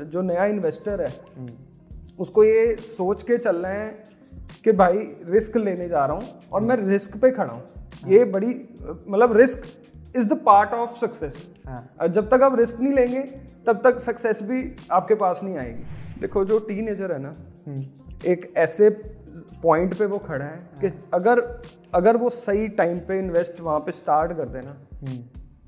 जो नया इन्वेस्टर है उसको ये सोच के चलना है कि भाई रिस्क लेने जा रहा हूँ और मैं रिस्क पे खड़ा हूँ। ये बड़ी मतलब risk is the part of success जब तक आप रिस्क नहीं लेंगे तब तक सक्सेस भी आपके पास नहीं आएगी। देखो जो टीन है ना एक ऐसे पॉइंट पे वो खड़ा है कि अगर अगर वो सही टाइम पे इन्वेस्ट वहाँ पे स्टार्ट कर देना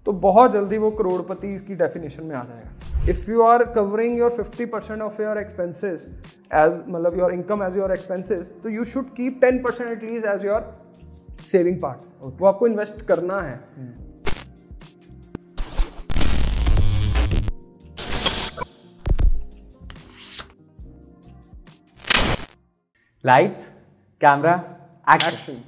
तो बहुत जल्दी वो करोड़पति इसकी डेफिनेशन में आ जाएगा। If you are covering your fifty percent of your expenses as मतलब your income as your expenses तो you should keep ten percent at least as your saving part वो आपको इन्वेस्ट करना है। Lights camera action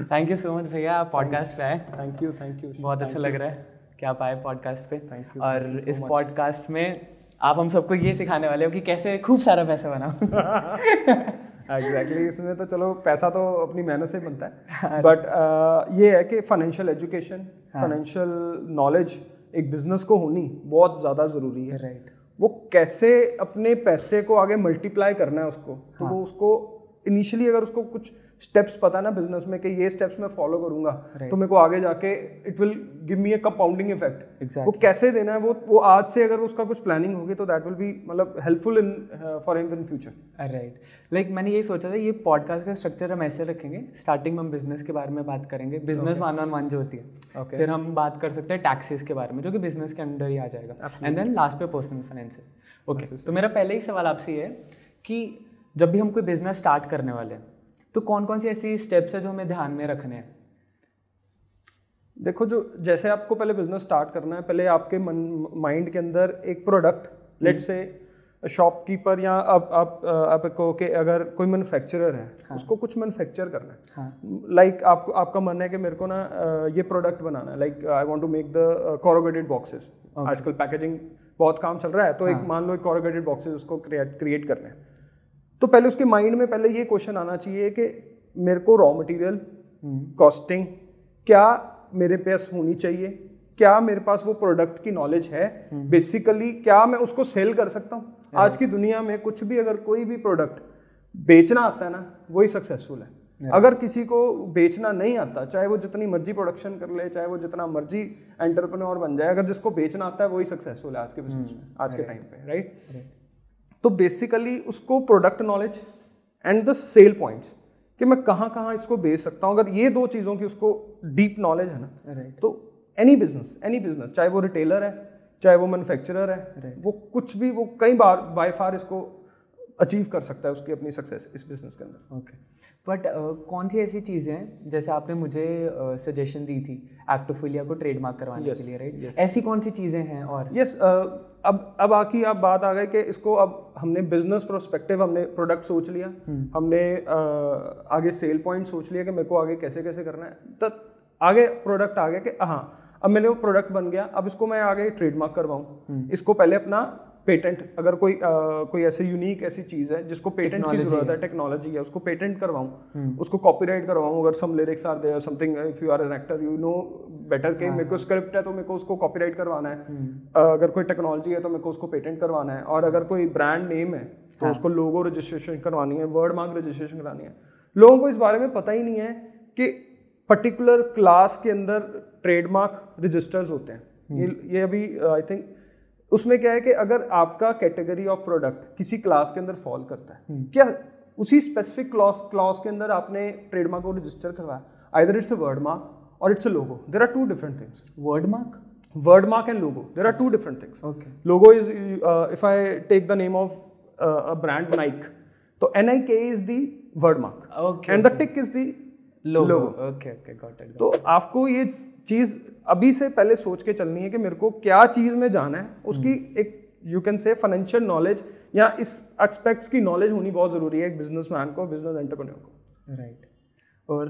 thank you so much भैया आप podcast पे आए। थैंक यू थैंक यू बहुत अच्छा लग रहा है कि आप आए पॉडकास्ट पे। Thank you, और इस पॉडकास्ट में आप हम सबको ये सिखाने वाले हो कि कैसे खूब सारा पैसा बनाओ। एग्जैक्टली exactly, इसमें तो चलो पैसा तो अपनी मेहनत से बनता है। बट ये है कि फाइनेंशियल एजुकेशन फाइनेंशियल नॉलेज एक बिज़नेस को होनी बहुत ज़्यादा ज़रूरी है। राइट वो कैसे अपने पैसे को आगे मल्टीप्लाई करना है उसको तो वो उसको इनिशियली अगर उसको कुछ स्टेप्स पता है ना बिज़नेस में कि ये स्टेप्स मैं फॉलो करूँगा। Right. तो मेरे को आगे जाके it will give me a compounding effect Exactly. वो कैसे देना है वो वो आज से अगर उसका कुछ प्लानिंग होगी तो दैट विल बी मतलब helpful in for him in future right like मैंने ये सोचा था ये पॉडकास्ट का स्ट्रक्चर हम ऐसे रखेंगे। स्टार्टिंग में हम बिज़नेस के बारे में बात करेंगे। बिज़नेस वन ऑन वन जो होती है। Okay. फिर हम बात कर सकते हैं टैक्सेस के बारे में जो कि बिज़नेस के अंडर ही आ जाएगा। एंड देन लास्ट पे पर्सनल फाइनेंसेस ओके तो मेरा पहले ही सवाल आपसे ये है कि जब भी हम कोई बिज़नेस स्टार्ट करने वाले हैं तो कौन कौन सी ऐसी स्टेप्स है जो हमें ध्यान में रखने हैं? देखो जो जैसे आपको पहले बिज़नेस स्टार्ट करना है पहले आपके मन माइंड के अंदर एक प्रोडक्ट लेट से शॉपकीपर या आप आप आप को कि अगर कोई मैन्युफैक्चरर है हाँ. उसको कुछ मैन्युफैक्चर करना है। हाँ। लाइक आपको आपका मन है कि मेरे को ना ये प्रोडक्ट बनाना है। Like I want to make the corrugated boxes आजकल पैकेजिंग बहुत काम चल रहा है तो हाँ. एक मान लो एक कोरोगेटेड बॉक्सेस उसको क्रिएट क्रिएट करने हैं। तो पहले उसके माइंड में पहले ये क्वेश्चन आना चाहिए कि मेरे को रॉ मटेरियल कॉस्टिंग क्या मेरे पास होनी चाहिए? क्या मेरे पास वो प्रोडक्ट की नॉलेज है? बेसिकली क्या मैं उसको सेल कर सकता हूँ? आज की दुनिया में कुछ भी अगर कोई भी प्रोडक्ट बेचना आता है ना वही सक्सेसफुल है। अगर किसी को बेचना नहीं आता चाहे वो जितनी मर्ज़ी प्रोडक्शन कर ले चाहे वो जितना मर्ज़ी एंटरप्रेन्योर बन जाए अगर जिसको बेचना आता है वही सक्सेसफुल है आज के बिज़नेस में आज के टाइम पे राइट तो बेसिकली उसको product knowledge and the sale points कि मैं कहाँ कहाँ इसको बेच सकता हूँ अगर ये दो चीज़ों की उसको डीप नॉलेज है ना राइट तो एनी बिज़नेस एनी बिज़नेस चाहे वो रिटेलर है चाहे वो मैन्युफैक्चरर है right. वो कुछ भी वो कई बार बाय फार इसको अचीव कर सकता है उसकी अपनी सक्सेस इस बिज़नेस के अंदर ओके बट कौन सी ऐसी चीज़ें हैं जैसे आपने मुझे सजेशन uh, दी थी एक्टोफिलिया को ट्रेडमार्क करवाने Yes, के लिए राइट right? yes. ऐसी कौन सी चीज़ें हैं और यस अब अब आकी आप बात आ गए कि इसको अब हमने बिज़नेस प्रोस्पेक्टिव हमने प्रोडक्ट सोच लिया। हमने आ, आगे सेल पॉइंट सोच लिया कि मेरे को आगे कैसे कैसे करना है। तो आगे प्रोडक्ट आ गया कि हाँ अब मैंने वो प्रोडक्ट बन गया अब इसको मैं आगे ट्रेडमार्क करवाऊँ। इसको पहले अपना पेटेंट अगर कोई uh, कोई ऐसे यूनिक ऐसी चीज़ है जिसको पेटेंट की ज़रूरत है टेक्नोलॉजी है उसको पेटेंट करवाऊँ उसको कॉपीराइट करवाऊँ अगर some lyrics are there something if you are an actor you know better के मेरे को स्क्रिप्ट है तो मेरे को उसको कॉपीराइट करवाना है। अ, अगर कोई टेक्नोलॉजी है तो मेरे को उसको पेटेंट करवाना है। और अगर कोई ब्रांड नेम है तो उसको लोगो रजिस्ट्रेशन करवानी है वर्ड मार्क रजिस्ट्रेशन करानी है। लोगों को इस बारे में पता ही नहीं है कि पर्टिकुलर क्लास के अंदर ट्रेडमार्क रजिस्टर्स होते हैं। ये ये अभी आई थिंक उसमें क्या है कि अगर आपका कैटेगरी ऑफ़ प्रोडक्ट किसी क्लास के अंदर फॉल करता है क्या उसी स्पेसिफिक क्लॉज क्लॉज के अंदर आपने ट्रेडमार्क को रजिस्टर करवाया? Either it's a word mark और it's a logo there are two different things word mark word mark and logo. There are two different things. Okay logo is uh, if i take the name of uh, a brand nike so nik is the word mark. Okay and the tick is the logo okay okay got it तो आपको ये चीज़ अभी से पहले सोच के चलनी है कि मेरे को क्या चीज़ में जाना है। उसकी एक you can say financial knowledge या इस एस्पेक्ट्स की नॉलेज होनी बहुत ज़रूरी है एक बिज़नेस मैन को बिज़नेस एंटरप्रेन्योर को। राइट और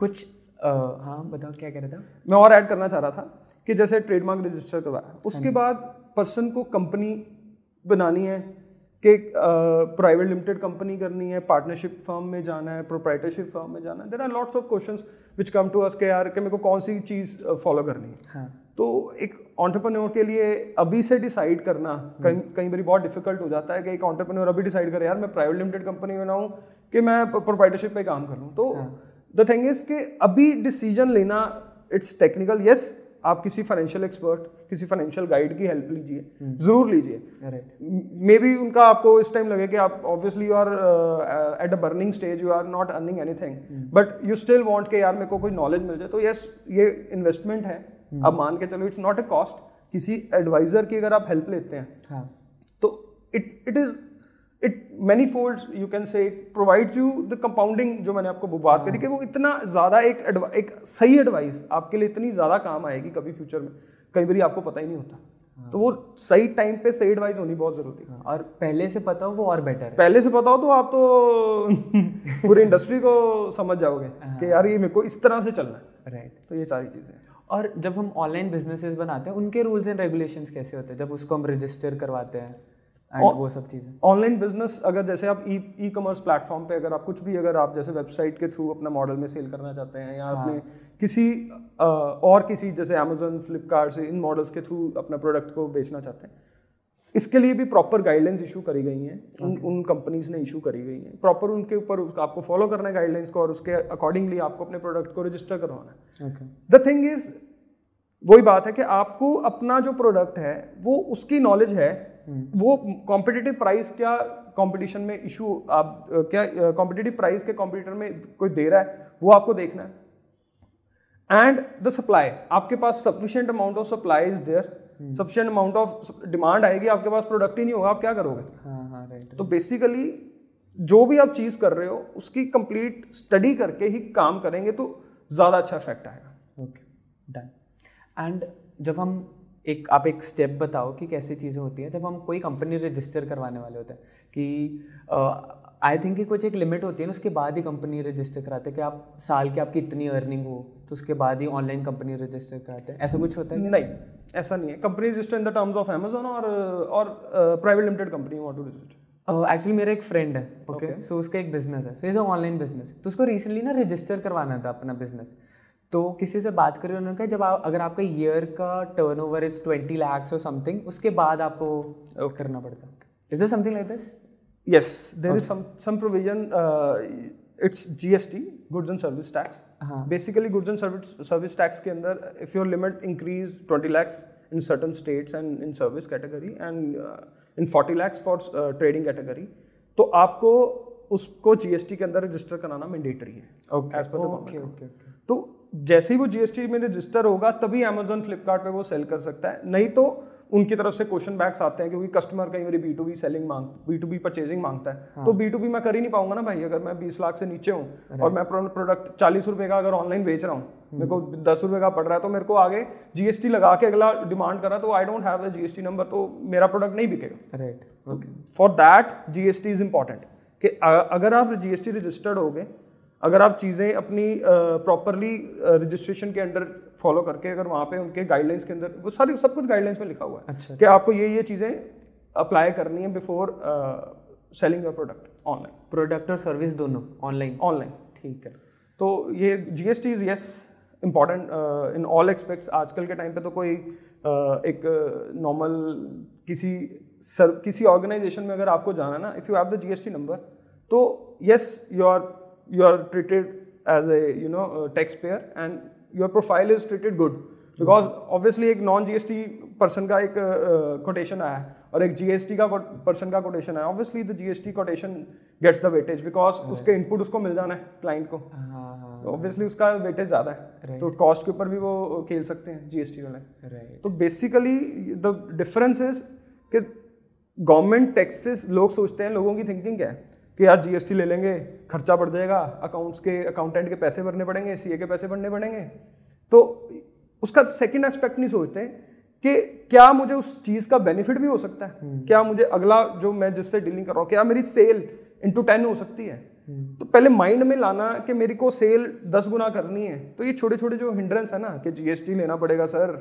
कुछ हाँ बताओ क्या कह रहा था मैं और ऐड करना चाह रहा था कि जैसे ट्रेडमार्क रजिस्टर करवाया। उसके बाद पर्सन को कंपनी बनानी है कि प्राइवेट लिमिटेड कंपनी करनी है पार्टनरशिप फर्म में जाना है प्रोप्राइटरशिप फर्म में जाना है। There are lots of question which come to us के यार कि मेरे को कौन सी चीज़ फॉलो करनी है। हाँ। तो एक ऑन्टरप्रनोर के लिए अभी से डिसाइड करना कई कई बार बहुत डिफ़िकल्ट हो जाता है कि एक ऑन्टरप्रनोर अभी डिसाइड करे यार मैं प्राइवेट लिमिटेड कंपनी में बनाऊँ कि मैं प्रोप्राइटरशिप पे काम कर लूँ। तो द थिंग इज़ कि अभी डिसीज़न लेना इट्स टेक्निकल यस आप किसी फाइनेंशियल एक्सपर्ट किसी फाइनेंशियल गाइड की हेल्प लीजिए ज़रूर लीजिए। मे बी उनका आपको इस टाइम लगे कि आप obviously you are at a burning stage you are not earning anything but you still want के यार मेरे को कोई नॉलेज मिल जाए। तो यस ये इन्वेस्टमेंट है। hmm. अब मान के चलो इट्स नॉट अ कॉस्ट किसी एडवाइजर की अगर आप हेल्प लेते हैं हाँ. तो it it is it many folds you can say provides you the compounding जो मैंने आपको वो बात करी कि वो इतना ज़्यादा एक एक सही एडवाइस आपके लिए इतनी ज़्यादा काम आएगी कभी फ्यूचर में। कई बार आपको पता ही नहीं होता। हाँ। तो वो सही टाइम पे सही एडवाइस होनी बहुत ज़रूरी है। हाँ, और पहले से पता हो वो और बेटर है। पहले से पता हो तो आप तो पूरी इंडस्ट्री को समझ जाओगे हाँ। कि यार ये मेरे को इस तरह से चलना है। राइट तो ये सारी चीज़ें और जब हम ऑनलाइन बिजनेसेस बनाते हैं उनके रूल्स एंड रेगुलेशंस कैसे होते हैं? जब उसको हम रजिस्टर करवाते हैं। वो सब चीज़ें ऑनलाइन बिज़नेस अगर जैसे आप ई ई कॉमर्स प्लेटफॉर्म पे अगर आप कुछ भी अगर आप जैसे वेबसाइट के थ्रू अपना मॉडल में सेल करना चाहते हैं या हाँ. अपने किसी आ, और किसी जैसे अमेजोन फ्लिपकार्ट से इन मॉडल्स के थ्रू अपना प्रोडक्ट को बेचना चाहते हैं इसके लिए भी प्रॉपर गाइडलाइंस इशू करी गई हैं okay. उन उन कंपनीज़ ने इशू करी गई हैं प्रॉपर उनके ऊपर आपको फॉलो करना है गाइडलाइंस को और उसके अकॉर्डिंगली आपको अपने प्रोडक्ट को रजिस्टर करवाना है द थिंग इज़ वही बात है कि आपको अपना जो प्रोडक्ट है वो उसकी नॉलेज है। वो कॉम्पिटिटिव प्राइस क्या कंपटीशन में इशू आप क्या कॉम्पिटिटिव प्राइस के कॉम्पिटिटर में कोई दे रहा है वो आपको देखना है। एंड द सप्लाई आपके पास sufficient amount of supply is there sufficient amount of demand आएगी आपके पास प्रोडक्ट ही नहीं होगा आप क्या करोगे? हाँ, हाँ, right, तो बेसिकली जो भी आप चीज़ कर रहे हो उसकी कंप्लीट स्टडी करके ही काम करेंगे तो ज़्यादा अच्छा इफ़ेक्ट आएगा। ओके डन एंड जब हम एक आप एक स्टेप बताओ कि कैसी चीज़ें होती हैं जब हम कोई कंपनी रजिस्टर करवाने वाले होते हैं कि आई थिंक कि कुछ एक लिमिट होती है ना उसके बाद ही कंपनी रजिस्टर कराते हैं कि आप साल की आपकी इतनी अर्निंग हो तो उसके बाद ही ऑनलाइन कंपनी रजिस्टर कराते हैं। ऐसा कुछ होता है नहीं ऐसा नहीं है। Company register in the terms of Amazon और और private limited company want to register actually मेरा एक फ्रेंड है ओके सो उसका एक बिज़नेस है सो इज़ ऑनलाइन बिज़नेस तो उसको रिसेंटली ना रजिस्टर करवाना था अपना बिज़नेस तो किसी से बात करी उन्होंने कहा जब आप अगर आपका ईयर का turnover is twenty lakhs और समथिंग उसके बाद आपको okay. करना पड़ता है। Is there something like this yes there is some provision it's G S T goods and service tax basically goods and service service tax के अंदर if your limit increase twenty lakhs in certain states and in service category and in forty lakhs for trading category तो आपको उसको GST के अंदर register कराना mandatory है okay okay okay तो जैसे ही वो जीएसटी में रजिस्टर होगा तभी अमेजोन फ्लिपकार्ट वो सेल कर सकता है। नहीं तो उनकी तरफ़ से क्वेश्चन बैक्स आते हैं क्योंकि कस्टमर कहीं मेरी बी टू बी सेलिंग मांग बी टू बी परचेजिंग माँगता है। हाँ. तो बी टू बी मैं कर ही नहीं पाऊँगा ना भाई अगर मैं बीस लाख से नीचे हूँ और मैं प्रोडक्ट चालीस रुपए का अगर ऑनलाइन बेच रहा हूँ मेरे को हम्म। दस रुपए का पड़ रहा है तो मेरे को आगे जीएसटी लगा के अगला डिमांड करा तो I don't have the GST number तो मेरा प्रोडक्ट नहीं बिकेगा। Right for that GST is important कि अगर आप जीएसटी रजिस्टर्ड हो गए अगर आप चीज़ें अपनी प्रॉपरली रजिस्ट्रेशन के अंडर फॉलो करके अगर वहाँ पे उनके गाइडलाइंस के अंदर वो सारी सब कुछ गाइडलाइंस में लिखा हुआ है अच्छा, कि अच्छा। आपको ये ये चीज़ें अप्लाई करनी है before selling your product online product और सर्विस दोनों ऑनलाइन ऑनलाइन ठीक है। तो ये G S T is yes important in all expects आजकल के टाइम पे तो कोई uh, एक नॉर्मल uh, किसी सर किसी ऑर्गेनाइजेशन में अगर आपको जाना ना if you have the G S T number तो yes you are you are treated as a you know a taxpayer and your profile is treated good. Because obviously एक non GST person का एक quotation uh, आया है और एक GST का person का कोटेशन आया obviously the GST quotation gets the weightage because उसके इनपुट उसको मिल जाना है क्लाइंट को। हाँ, हाँ, तो ऑब्वियसली उसका वेटेज ज़्यादा है। तो कॉस्ट के ऊपर भी वो खेल सकते हैं जीएसटी वाले। तो बेसिकली द डिफरेंस इज़ कि गवर्नमेंट टैक्सेस लोग सोचते हैं लोगों की थिंकिंग क्या है? कि यार जीएसटी ले लेंगे खर्चा बढ़ जाएगा अकाउंट्स के अकाउंटेंट के पैसे भरने पड़ेंगे सीए के पैसे भरने पड़ेंगे तो उसका सेकंड एस्पेक्ट नहीं सोचते कि क्या मुझे उस चीज़ का बेनिफिट भी हो सकता है हम्म। क्या मुझे अगला जो मैं जिससे डीलिंग कर रहा हूँ क्या मेरी सेल इंटू टेन हो सकती है हम्म। तो पहले माइंड में लाना कि मेरे को सेल दस गुना करनी है तो ये छोटे छोटे जो हिंड्रेंस है ना कि जीएसटी लेना पड़ेगा सर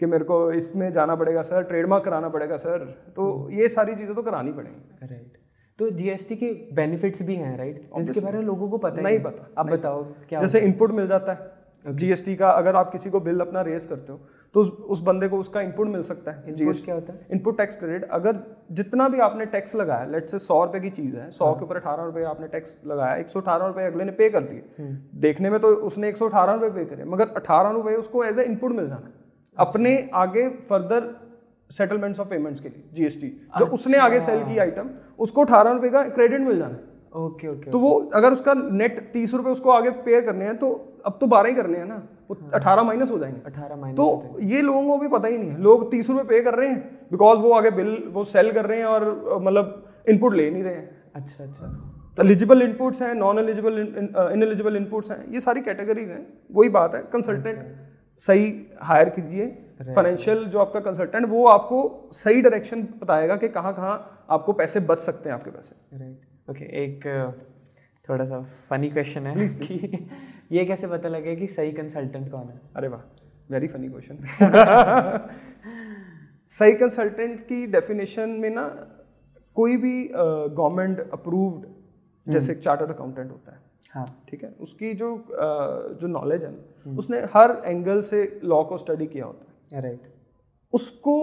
कि मेरे को इसमें जाना पड़ेगा सर ट्रेडमार्क कराना पड़ेगा सर तो हम्म। ये सारी चीज़ें तो करानी पड़ेंगी राइट तो जीएसटी के बेनिफिट्स भी हैं राइट जिसके बारे में लोगों को पता नहीं पता आप बताओ क्या जैसे इनपुट मिल जाता है। जीएसटी का अगर आप किसी को बिल अपना रेस करते हो तो उस, उस बंदे को उसका इनपुट मिल सकता है इनपुट क्या होता है? इनपुट टैक्स क्रेडिट अगर जितना भी आपने टैक्स लगाया लेट से सौ रुपए की चीज़ है सौ के ऊपर अठारह रुपए आपने टैक्स लगाया एक सौ अठारह रुपए अगले ने पे कर दिए। देखने में तो उसने एक सौ अठारह रुपए पे करे मगर अठारह रुपए उसको एज ए इनपुट मिल जाना है। अपने आगे फर्दर सेटलमेंट्स ऑफ़ पेमेंट्स के लिए जीएसटी जो उसने आगे सेल की आइटम उसको अठारह रुपए का क्रेडिट मिल जाना। है ओके ओके तो वो अगर उसका नेट तीस रुपए उसको आगे पे करने हैं तो अब तो बारह ही करने हैं ना। वो अठारह माइनस हो जाएँगे। अठारह माइनस तो ये लोगों को भी पता ही नहीं है। लोग तीस रुपए पे कर रहे हैं बिकॉज़ वो आगे बिल वो सेल कर रहे हैं और मतलब इनपुट ले नहीं रहे हैं। अच्छा अच्छा। एलिजिबल इनपुट्स हैं non eligible ineligible inputs हैं ये सारी कैटेगरीज हैं। वही बात है कंसल्टेंट सही हायर कीजिए। फाइनेंशियल जो आपका कंसल्टेंट वो आपको सही डायरेक्शन बताएगा कि कहाँ कहाँ आपको पैसे बच सकते हैं आपके पैसे। राइट ओके एक थोड़ा सा फनी क्वेश्चन है कि ये कैसे पता लगे कि सही कंसल्टेंट कौन है? अरे वाह वेरी फनी क्वेश्चन सही कंसल्टेंट की डेफिनेशन में ना कोई भी गवर्नमेंट अप्रूव्ड जैसे एक चार्टर्ड अकाउंटेंट होता है हाँ। ठीक है? उसकी जो अ, जो नॉलेज है ना उसने हर एंगल से लॉ को स्टडी किया होता है। राइट उसको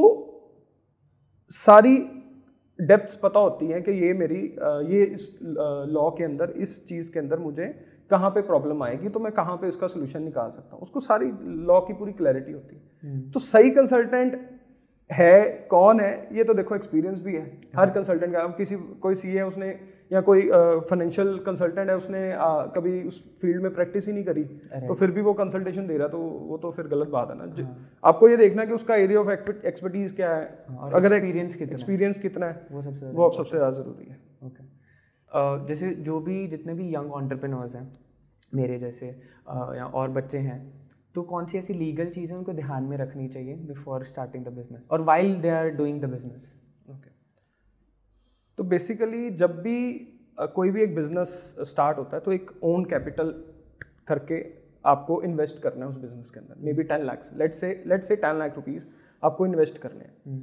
सारी डेप्थ पता होती है कि ये मेरी ये इस लॉ के अंदर इस चीज़ के अंदर मुझे कहाँ पे प्रॉब्लम आएगी तो मैं कहाँ पे उसका सोल्यूशन निकाल सकता हूँ। उसको सारी लॉ की पूरी क्लैरिटी होती है। तो सही कंसल्टेंट है कौन है ये तो देखो एक्सपीरियंस भी है। हर कंसल्टेंट का अब किसी कोई सी है उसने या कोई फाइनेंशियल कंसल्टेंट है उसने अ, कभी उस फ़ील्ड में प्रैक्टिस ही नहीं करी तो फिर भी वो कंसल्टेशन दे रहा तो वो तो फिर गलत बात है ना। ज- आपको ये देखना कि उसका एरिया ऑफ़ एक्सपर्टीज क्या है। और अगर एक्सपीरियंस कितना है। एक्सपीरियंस कितना है वो सबसे वो अब सबसे ज़्यादा ज़रूरी है। ओके जैसे जो भी जितने भी यंग ऑन्टरप्रेन्योर्स हैं मेरे जैसे या और बच्चे हैं तो कौन सी ऐसी लीगल चीज़ें उनको ध्यान में रखनी चाहिए बिफोर स्टार्टिंग द बिज़नेस और while they are doing the business basically जब भी कोई भी एक बिज़नेस स्टार्ट होता है तो एक ओन कैपिटल करके आपको इन्वेस्ट करना है उस बिज़नेस के अंदर। May be ten lakhs let say let say ten lakh rupees आपको इन्वेस्ट करने हैं।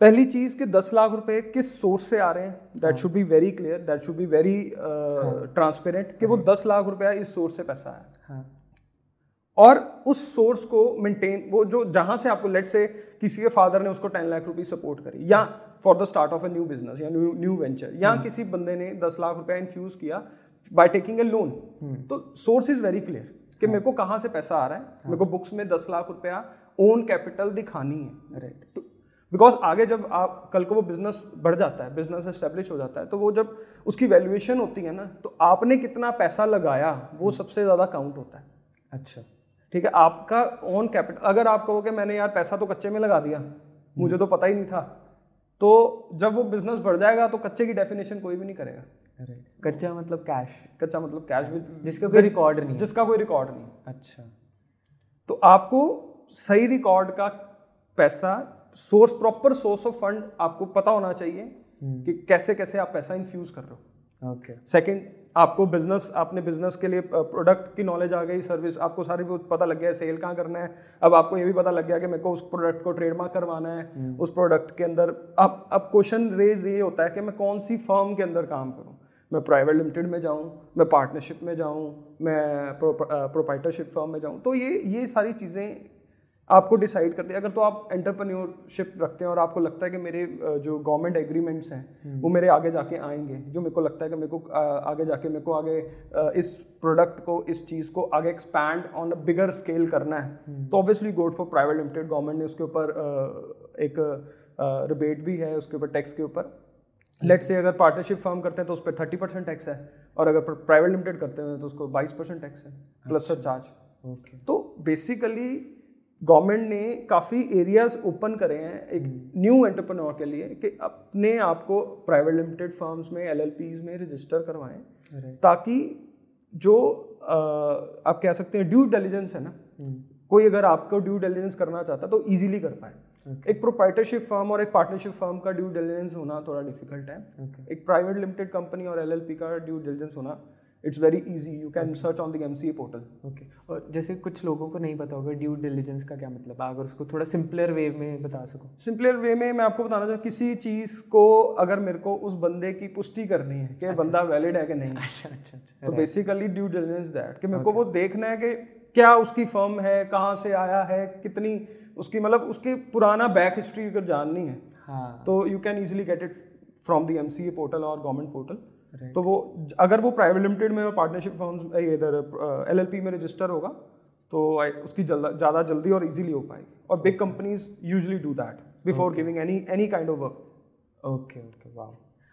पहली चीज़ कि दस लाख रुपए किस सोर्स से आ रहे हैं? That should be very clear that should be very transparent कि वो दस लाख रुपया इस सोर्स से पैसा है। हाँ। और उस सोर्स को मेंटेन वो जो जहाँ से आपको लेट से किसी के फादर ने उसको टेन लाख रुपीज़ सपोर्ट करी या for the start of a new business या न्यू न्यू वेंचर या किसी बंदे ने दस लाख रुपया इन्फ्यूज किया बाय टेकिंग ए लोन तो सोर्स इज़ वेरी क्लियर कि मेरे को कहाँ से पैसा आ रहा है। मेरे को बुक्स में दस लाख रुपया ओन कैपिटल दिखानी है। राइट बिकॉज़ आगे जब आप कल को वो बिज़नेस बढ़ जाता है बिज़नेस एस्टेब्लिश हो जाता है तो वो जब उसकी वैल्यूएशन होती है ना तो आपने कितना पैसा लगाया वो सबसे ज़्यादा काउंट होता है। अच्छा। ठीक है आपका ओन कैपिटल अगर आप कहो कि मैंने यार पैसा तो कच्चे में लगा दिया मुझे तो पता ही नहीं था। तो जब वो बिज़नेस बढ़ जाएगा तो कच्चे की डेफिनेशन कोई भी नहीं करेगा। कच्चा मतलब कैश कच्चा मतलब कैश जिसका कोई रिकॉर्ड नहीं जिसका कोई रिकॉर्ड नहीं। अच्छा। तो आपको सही रिकॉर्ड का पैसा source proper source of fund आपको पता होना चाहिए कि कैसे कैसे आप पैसा इन्फ्यूज कर रहे हो। ओके सेकंड आपको बिज़नेस आपने बिज़नेस के लिए प्रोडक्ट की नॉलेज आ गई सर्विस आपको सारी वो पता लग गया है सेल कहाँ करना है। अब आपको ये भी पता लग गया कि मेरे को उस प्रोडक्ट को ट्रेडमार्क करवाना है उस प्रोडक्ट के अंदर। अब अब क्वेश्चन रेज ये होता है कि मैं कौन सी फर्म के अंदर काम करूँ? मैं प्राइवेट लिमिटेड में जाऊँ मैं पार्टनरशिप में जाऊँ मैं प्रोपाइटरशिप फर्म में जाऊँ। तो ये ये सारी चीज़ें आपको डिसाइड करते हैं। अगर तो आप एंटरप्रेन्योरशिप रखते हैं और आपको लगता है कि मेरे जो गवर्नमेंट एग्रीमेंट्स हैं वो मेरे आगे जाके आएँगे जो मेरे को लगता है कि मेरे को आगे जाके मेरे को आगे इस प्रोडक्ट को इस चीज़ को आगे expand on a bigger scale करना है तो obviously go for private limited government ने उसके ऊपर एक रिबेट भी है उसके ऊपर टैक्स के ऊपर। लेट से अगर पार्टनरशिप फर्म करते हैं तो उस पर थर्टी परसेंट टैक्स है और अगर प्राइवेट लिमिटेड करते हैं तो उसको बाईस परसेंट टैक्स है प्लस चार्ज ओके तो बेसिकली गवर्नमेंट ने काफ़ी एरियाज़ ओपन करे हैं एक न्यू एंटरप्रेन्योर के लिए कि अपने आप को प्राइवेट लिमिटेड फर्म्स में एल में रजिस्टर करवाएँ ताकि जो अ, आप कह सकते हैं ड्यू डिलीजेंस है ना कोई अगर आपको ड्यू डिलीजेंस करना चाहता है तो इजीली कर पाए। Okay. एक प्रोप्राइटरशिप फर्म और एक पार्टनरशिप फर्म का ड्यू डिलीजेंस होना थोड़ा डिफ़िकल्ट है। ओके एक प्राइवेट लिमिटेड कंपनी और एलएलपी का ड्यू डिलीजेंस होना it's very easy you can search on the MCA portal okay और जैसे कुछ लोगों को नहीं पता होगा ड्यू डिलीजेंस का क्या मतलब है अगर उसको थोड़ा सिंपलर वे में बता सको। सिंपलर वे में मैं आपको बताना चाहूँ किसी चीज़ को अगर मेरे को उस बंदे की पुष्टि करनी है कि बंदा वैलिड है कि नहीं अच्छा अच्छा अच्छा। तो बेसिकली ड्यू डिलीजेंस दैट कि मेरे को वो देखना है कि क्या उसकी फर्म है कहाँ से आया है कितनी उसकी मतलब उसकी पुराना बैक हिस्ट्री अगर जाननी है हाँ. तो you can easily get it from the M C A portal और गवर्नमेंट पोर्टल तो वो अगर वो प्राइवेट लिमिटेड में पार्टनरशिप फॉर्म इधर एल एल पी में रजिस्टर होगा तो उसकी ज़्यादा जल्दी और इजीली हो पाएगी। और big companies usually do that before giving any any kind of work okay okay वाह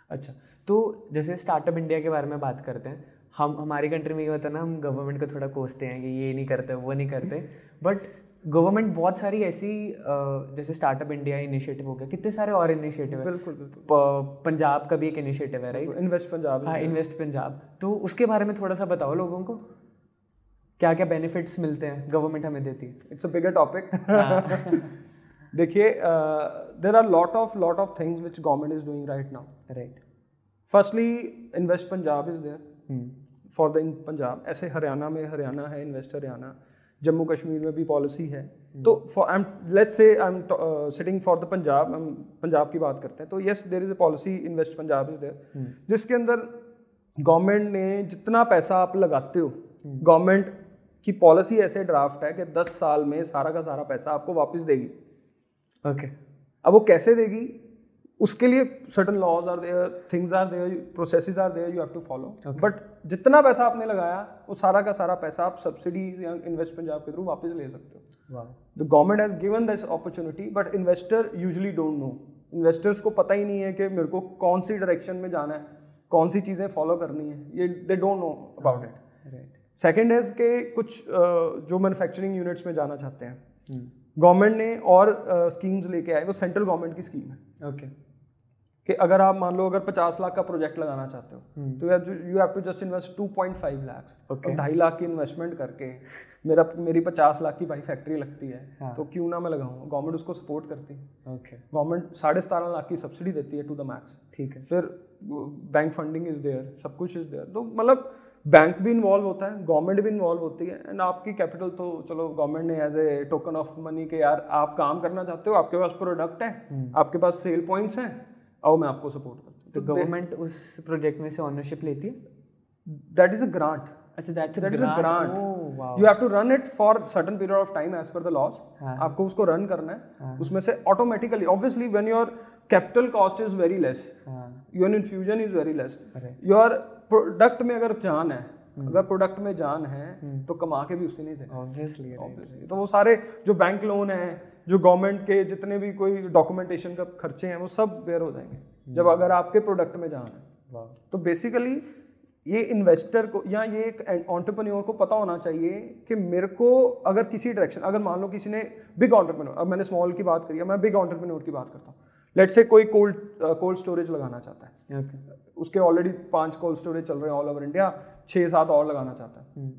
अच्छा तो जैसे स्टार्टअप इंडिया के बारे में बात करते हैं हम हमारी कंट्री में ये होता है ना हम गवर्नमेंट को थोड़ा कोसते हैं कि ये नहीं करते वो नहीं करते बट गवर्नमेंट बहुत सारी ऐसी जैसे स्टार्टअप इंडिया इनिशिएटिव हो गया कितने सारे और इनिशिएटिव है। बिल्कुल बिल्कुल। पंजाब का भी एक इनिशिएटिव है राइट इन्वेस्ट पंजाब हाँ इन्वेस्ट पंजाब तो उसके बारे में थोड़ा सा बताओ लोगों को क्या क्या बेनिफिट्स मिलते हैं गवर्नमेंट हमें देती है? इट्स अ बिगर टॉपिक देखिए there are lot of lot of things which government is doing right now right firstly invest Punjab is there for the in Punjab ऐसे हरियाणा में हरियाणा है इन्वेस्ट हरियाणा। जम्मू कश्मीर में भी पॉलिसी है। hmm. तो for I am let's say I am sitting for the Punjab हम पंजाब की बात करते हैं तो yes there is a policy invest Punjab is there जिसके अंदर गवर्नमेंट ने जितना पैसा आप लगाते हो गवर्नमेंट hmm. की पॉलिसी ऐसे ड्राफ्ट है कि 10 साल में सारा का सारा पैसा आपको वापस देगी। Okay okay. अब वो कैसे देगी? उसके लिए certain laws are there things are there process are there you have to follow but जितना पैसा आपने लगाया वो सारा का सारा पैसा आप सब्सिडीज या इन्वेस्ट पंजाब के थ्रू वापस ले सकते हो। The government has given this opportunity but investor usually don't know investors को पता ही नहीं है कि मेरे को कौन सी डायरेक्शन में जाना है कौन सी चीज़ें फॉलो करनी है। ये they don't know about it right second है कि कुछ जो मैन्युफैक्चरिंग यूनिट्स में जाना चाहते हैं। Government hmm. ने और स्कीम्स लेके आए वो सेंट्रल गवर्नमेंट की स्कीम है। ओके कि अगर आप मान लो अगर पचास लाख का प्रोजेक्ट लगाना चाहते हो हम्म। तो you have to just invest two point five lakhs ढाई लाख की इन्वेस्टमेंट करके मेरा मेरी पचास लाख की भाई फैक्ट्री लगती है हाँ. तो क्यों ना मैं लगाऊँ? गवर्नमेंट उसको सपोर्ट करती है। ओके गवर्नमेंट साढ़े सतारह लाख की सब्सिडी देती है टू द मैक्स ठीक है। फिर बैंक फंडिंग इज़ देयर सब कुछ इज़ देयर तो मतलब बैंक भी इन्वॉल्व होता है गवर्नमेंट भी इन्वॉल्व होती है एंड आपकी कैपिटल तो चलो गवर्नमेंट ने as a token of money के यार आप काम करना चाहते हो आपके पास प्रोडक्ट है हम्म। आपके पास सेल पॉइंट्स हैं आओ मैं आपको सपोर्ट करता हूँ। तो गवर्नमेंट उस प्रोजेक्ट में से ऑनरशिप लेती है? दैट इज़ अ ग्रांट अच्छा that's that is a grant you have to run it for certain period of time as per the laws आपको उसको रन करना है। हाँ. उसमें से automatically obviously when your capital cost is very less your infusion is very less your product में अगर जान है हम्म। अगर प्रोडक्ट में जान है हम्म। तो कमा के भी उसी नहीं देना ऑब्वियसली तो वो सारे जो बैंक लोन है जो गवर्नमेंट के जितने भी कोई डॉक्यूमेंटेशन का खर्चे हैं वो सब बेयर हो जाएँगे जब हम्म। अगर आपके प्रोडक्ट में जाना है तो बेसिकली ये इन्वेस्टर को या ये एक ऑन्टरप्रन्योर को पता होना चाहिए कि मेरे को अगर किसी डायरेक्शन अगर मान लो किसी ने बिग ऑन्टरप्रन्योर अब मैंने स्मॉल की बात करी है मैं बिग ऑन्टरप्रन्योर की बात करता हूँ लेट से कोई कोल्ड कोल्ड स्टोरेज लगाना चाहता है okay. उसके ऑलरेडी पाँच कोल्ड स्टोरेज चल रहे हैं ऑल ओवर इंडिया छः सात और लगाना चाहता है हम्म।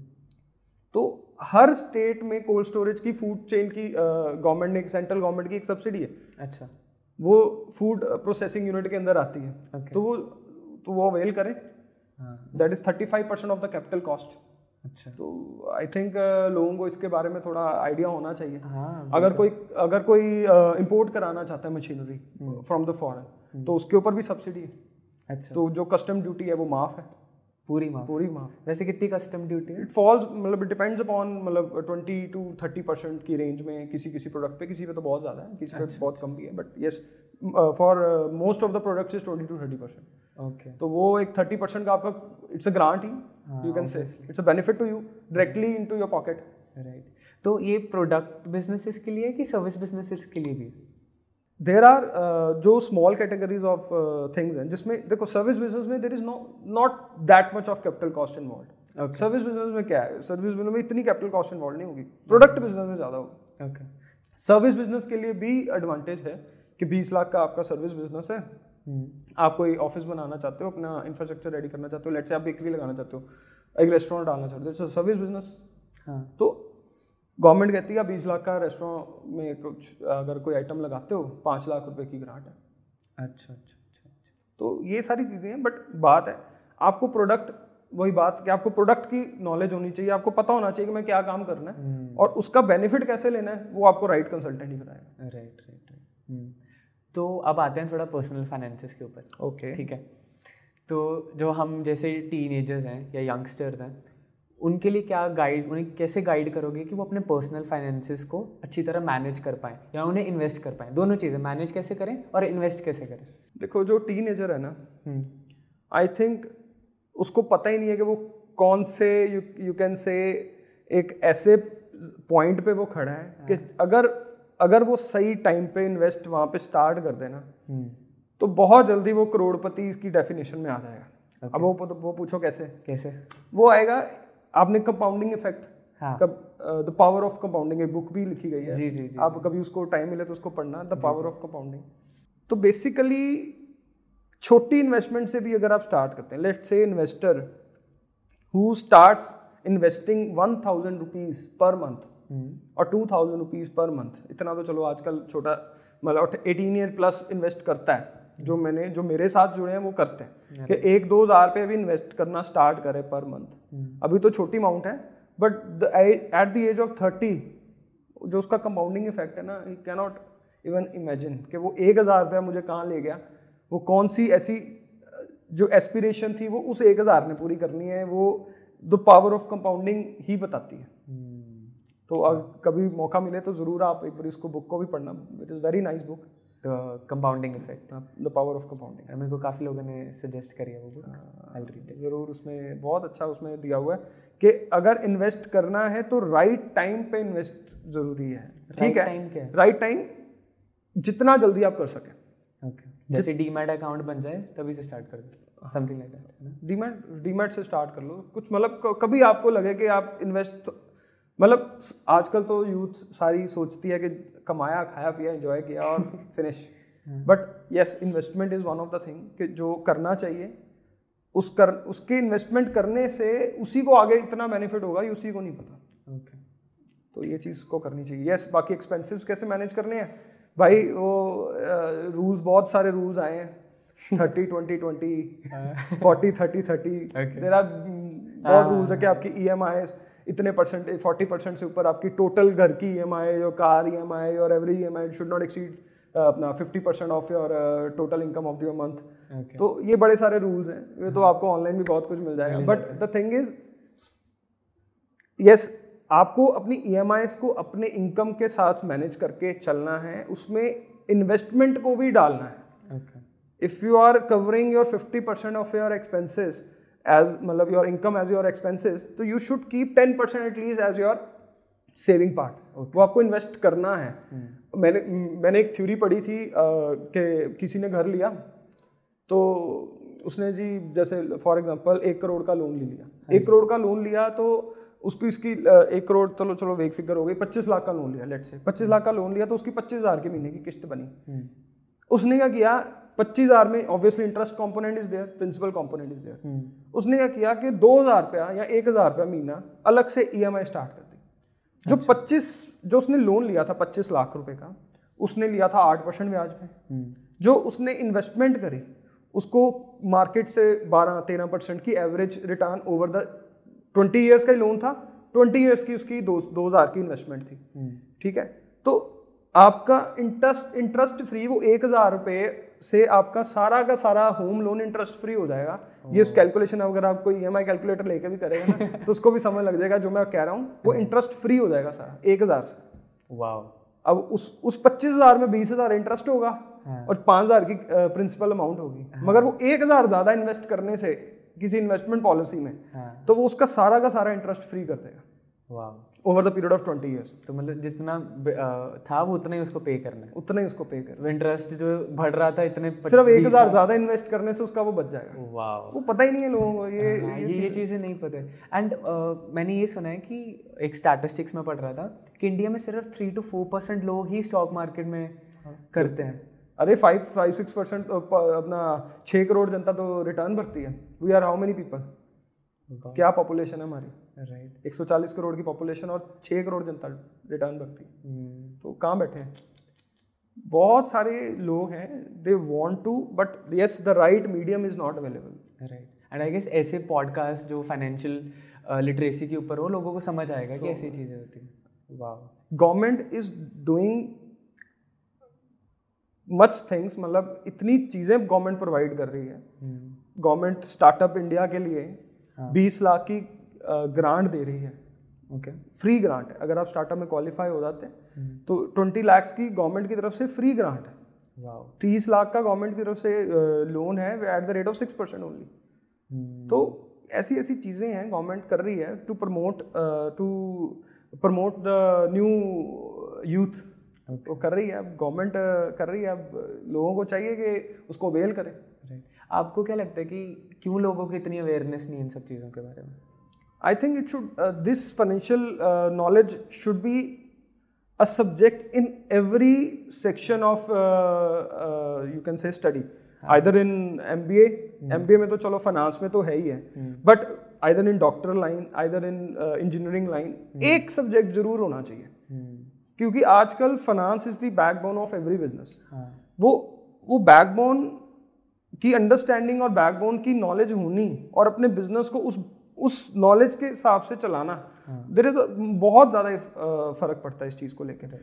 तो हर स्टेट में कोल्ड स्टोरेज की फ़ूड चेन की गवर्नमेंट ने सेंट्रल गवर्नमेंट की एक सब्सिडी है। अच्छा। वो फ़ूड प्रोसेसिंग यूनिट के अंदर आती है। Okay. तो वो तो वो अवेल करें। That is thirty five percent of the capital cost अच्छा। तो आई थिंक uh, लोगों को इसके बारे में थोड़ा आइडिया होना चाहिए। हाँ, अगर कोई अगर कोई इंपोर्ट uh, कराना चाहता है मशीनरी फ्रॉम द फॉरेन तो उसके ऊपर भी सब्सिडी है। अच्छा। तो जो कस्टम ड्यूटी है वो माफ़ है। पूरी माफ़ पूरी माफ़ वैसे कितनी कस्टम ड्यूटी है? इट फॉल्स मतलब डिपेंड्स अपॉन मतलब ट्वेंटी टू थर्टी परसेंट की रेंज में किसी किसी प्रोडक्ट पे। किसी पे तो बहुत ज़्यादा है किसी पे अच्छा। बहुत कम भी है but yes for most of the products is twenty to thirty percent okay तो वो एक थर्टी परसेंट का आपका it's a grant he you can say it's a benefit to you directly in to your pocket right तो ये product businesses के लिए कि सर्विस बिजनेसेस के लिए भी देर आर uh, जो स्मॉल कैटेगरीज ऑफ़ थिंग्स हैं जिसमें देखो सर्विस बिज़नेस में there is no not that much of capital cost involve service business में क्या है? सर्विस बिज़नेस में इतनी कैपिटल कॉस्ट इन्वॉल्व नहीं होगी। प्रोडक्ट बिज़नेस में ज़्यादा होगी। ओके सर्विस बिज़नेस के लिए भी एडवांटेज है कि बीस लाख का आपका सर्विस बिज़नेस है। Hmm. आप कोई ऑफ़िस बनाना चाहते हो अपना इंफ्रास्ट्रक्चर रेडी करना चाहते हो लेट से आप बेकरी लगाना चाहते हो एक रेस्टोरेंट डालना चाहते हो सर्विस बिज़नेस हाँ। तो गवर्नमेंट कहती है बीस लाख का रेस्टोरेंट में कुछ अगर कोई आइटम लगाते हो पाँच लाख रुपए की ग्रांट है। अच्छा अच्छा अच्छा अच्छा। तो ये सारी चीज़ें हैं बट बात है आपको प्रोडक्ट वही बात कि आपको प्रोडक्ट की नॉलेज होनी चाहिए आपको पता होना चाहिए कि मैं क्या काम करना है हम्म। और उसका बेनिफिट कैसे लेना है वो आपको राइट कंसल्टेंट ही बताएगा। राइट राइट राइट तो अब आते हैं थोड़ा पर्सनल फाइनेंसिस के ऊपर। ओके ठीक है? तो जो हम जैसे टीन हैं या यंगस्टर्स हैं उनके लिए क्या गाइड उन्हें कैसे गाइड करोगे कि वो अपने पर्सनल फाइनेंसिस को अच्छी तरह मैनेज कर पाएँ या उन्हें इन्वेस्ट कर पाएँ दोनों चीज़ें मैनेज कैसे करें और इन्वेस्ट कैसे करें देखो जो टीन है ना आई हम्म। थिंक उसको पता ही नहीं है कि वो कौन से यू यू कैन से एक ऐसे पॉइंट पे वो खड़ा है कि हाँ। अगर अगर वो सही टाइम पे इन्वेस्ट वहाँ पे स्टार्ट कर देना हम्म। तो बहुत जल्दी वो करोड़पति इसकी डेफिनेशन में आ जाएगा okay. अब वो वो पूछो कैसे कैसे वो आएगा आपने compounding effect the power of compounding एक बुक भी लिखी गई है। जी जी, जी आप जी. कभी उसको टाइम मिले तो उसको पढ़ना द पावर ऑफ़ कंपाउंडिंग तो बेसिकली छोटी इन्वेस्टमेंट से भी अगर आप स्टार्ट करते हैं let's say investor who starts investing one thousand rupees per month और two thousand rupees per month इतना तो चलो आजकल छोटा मतलब एटीन ईयर प्लस इन्वेस्ट करता है। जो मैंने जो मेरे साथ जुड़े हैं वो करते हैं। कि एक दो हज़ार पे भी इन्वेस्ट करना स्टार्ट करें पर मंथ। अभी तो छोटी अमाउंट है but at the age of thirty जो उसका कंपाउंडिंग इफ़ेक्ट है ना यू कैनॉट इवन इमेजिन कि वो एक हज़ार रुपया मुझे कहाँ ले गया। वो कौन सी ऐसी जो एस्पिरेशन थी वो उस एक हज़ार ने पूरी करनी है वो द पावर ऑफ़ कंपाउंडिंग ही बताती है। hmm. तो अगर कभी मौका मिले तो ज़रूर आप एक बार इसको बुक को भी पढ़ना। It is very nice book the compounding effect the power of compounding मेरे को काफ़ी लोगों ने सजेस्ट करी है वो बुक ज़रूर उसमें बहुत अच्छा उसमें दिया हुआ है कि अगर इन्वेस्ट करना है तो राइट टाइम पे इन्वेस्ट ज़रूरी है। ठीक है? टाइम क्या राइट टाइम जितना जल्दी आप कर सकें। ओके जैसे डीमैट अकाउंट बन जाए तभी से स्टार्ट कर दो। Something like that demat demat से स्टार्ट कर लो। कुछ मतलब कभी आपको लगे कि आप इन्वेस्ट मतलब आजकल तो यूथ सारी सोचती है कि कमाया खाया पिया एंजॉय किया और finish but yes investment is one of the thing कि जो करना चाहिए उस कर उसके इन्वेस्टमेंट करने से उसी को आगे इतना बेनिफिट होगा ये उसी को नहीं पता। Okay okay. तो ये चीज़ को करनी चाहिए। यस बाकी एक्सपेंसिव कैसे मैनेज करने हैं? भाई वो रूल्स बहुत सारे रूल्स आए हैं। Thirty twenty twenty forty thirty thirty there are बहुत रूल्स है कि आपकी ई एम आई इतने परसेंट फोर्टी परसेंट से ऊपर आपकी टोटल घर की ई योर कार ई और every EMI should not exceed अपना fifty percent of your total income of your month तो ये बड़े सारे रूल्स हैं। ये तो आपको ऑनलाइन भी बहुत कुछ मिल जाएगा। But the thing is yes आपको अपनी ई e को अपने इनकम के साथ मैनेज करके चलना है। उसमें इन्वेस्टमेंट को भी डालना है। If you are covering your fifty percent of your expenses as मतलब your income as your expenses तो you should keep ten percent at least as your saving part वो आपको इन्वेस्ट करना है। Hmm. मैंने मैंने एक थ्योरी पढ़ी थी कि किसी ने घर लिया तो उसने जी जैसे फॉर एग्जांपल एक करोड़ का लोन ले लिया। हाँ एक करोड़ का लोन लिया तो उसको इसकी एक करोड़ चलो चलो एक फिगर हो गई पच्चीस लाख का लोन लिया लेट से पच्चीस लाख का लोन लिया तो उसकी पच्चीस हज़ार के महीने की किस्त बनी। हम्म। उसने क्या किया पच्चीस हज़ार में obviously interest component is there principal component is there उसने क्या किया कि दो हज़ार रुपया या एक हज़ार रुपया महीना अलग से ई e स्टार्ट कर दी जो अच्छा। पच्चीस जो उसने लोन लिया था पच्चीस लाख रुपए का उसने लिया था आठ परसेंट ब्याज पे हम्म। जो उसने इन्वेस्टमेंट करी उसको मार्केट से बारह तेरह परसेंट की average return over the twenty years का ही लोन था ट्वेंटी ईयर्स की उसकी दो दो हज़ार की इन्वेस्टमेंट थी हम्म। ठीक है तो आपका इंटरेस्ट इंटरेस्ट फ्री वो एक हज़ार रुपये से आपका सारा का सारा होम लोन इंटरेस्ट फ्री हो जाएगा। ये उस कैलकुलेशन अगर आप कोई ई एम आई कैलकुलेटर लेके भी करेगा ना तो उसको भी समझ लग जाएगा जो मैं कह रहा हूँ वो इंटरेस्ट फ्री हो जाएगा सारा एक हज़ार से। वाह अब उस उस पच्चीस हज़ार में बीस हज़ार इंटरेस्ट होगा हाँ। और पाँच हज़ार की प्रिंसिपल अमाउंट होगी। हाँ। मगर वो एक हज़ार ज़्यादा इन्वेस्ट करने से किसी इन्वेस्टमेंट पॉलिसी में हाँ. तो वो उसका सारा का सारा इंटरेस्ट फ्री कर देगा। Over the period of twenty years तो मतलब जितना था वो उतना ही उसको पे करना है। उतना ही उसको पे करना इंटरेस्ट जो बढ़ रहा था इतने सिर्फ़ एक हज़ार ज़्यादा इन्वेस्ट करने से उसका वो बच जाएगा। वाह वो पता ही नहीं है लोगों को ये हाँ, ये ये, चीज़ें नहीं पता है। एंड uh, मैंने ये सुना है कि एक स्टैटिस्टिक्स में पढ़ रहा था कि इंडिया में सिर्फ़ थ्री टू फोर परसेंट लोग ही स्टॉक मार्केट में हाँ, करते हैं। अरे फाइव फाइव सिक्स परसेंट अपना छः करोड़ जनता तो रिटर्न भरती है। We are how many people क्या पॉपुलेशन है हमारी? राइट एक सौ चालीस करोड़ की पॉपुलेशन और छः करोड़ जनता रिटर्न भरती hmm. तो कहाँ बैठे हैं? बहुत सारे लोग हैं they want to but yes the right medium is not available right and I guess ऐसे पॉडकास्ट जो फाइनेंशियल लिटरेसी के ऊपर हो लोगों को समझ आएगा so, कि ऐसी चीज़ें होती हैं। वाह government is doing much things मतलब इतनी चीज़ें गवर्नमेंट प्रोवाइड कर रही है। गवर्नमेंट स्टार्टअप इंडिया के लिए हाँ. बीस लाख की ग्रांट दे रही है। ओके फ्री ग्रांट है। अगर आप स्टार्टअप में क्वालिफाई हो जाते हैं तो ट्वेंटी लैक्स की गवर्नमेंट की तरफ़ से फ्री ग्रांट है। तीस लाख का गवर्नमेंट की तरफ़ से लोन है at the rate of six percent only तो ऐसी ऐसी चीज़ें हैं गवर्नमेंट कर रही है to promote to promote the new youth वो कर रही है। अब गवर्नमेंट कर रही है। अब लोगों को चाहिए कि उसको अवेल करें। आपको क्या लगता है कि क्यों लोगों की इतनी अवेयरनेस नहीं है इन सब चीज़ों के बारे में? I think it should, uh, this financial uh, knowledge should be a subject in every section of, uh, uh, you can say, study. Either in MBA, MBA में तो चलो फाइनेंस में तो है ही है। But either in doctor line either in engineering line एक subject ज़रूर होना चाहिए। क्योंकि आजकल finance is the backbone of every business वो वो बैकबोन की अंडरस्टैंडिंग और बैकबोन की नॉलेज होनी और अपने बिज़नेस को उस उस नॉलेज के हिसाब से चलाना। देर इज़ बहुत ज़्यादा फ़र्क पड़ता है इस चीज़ को लेकर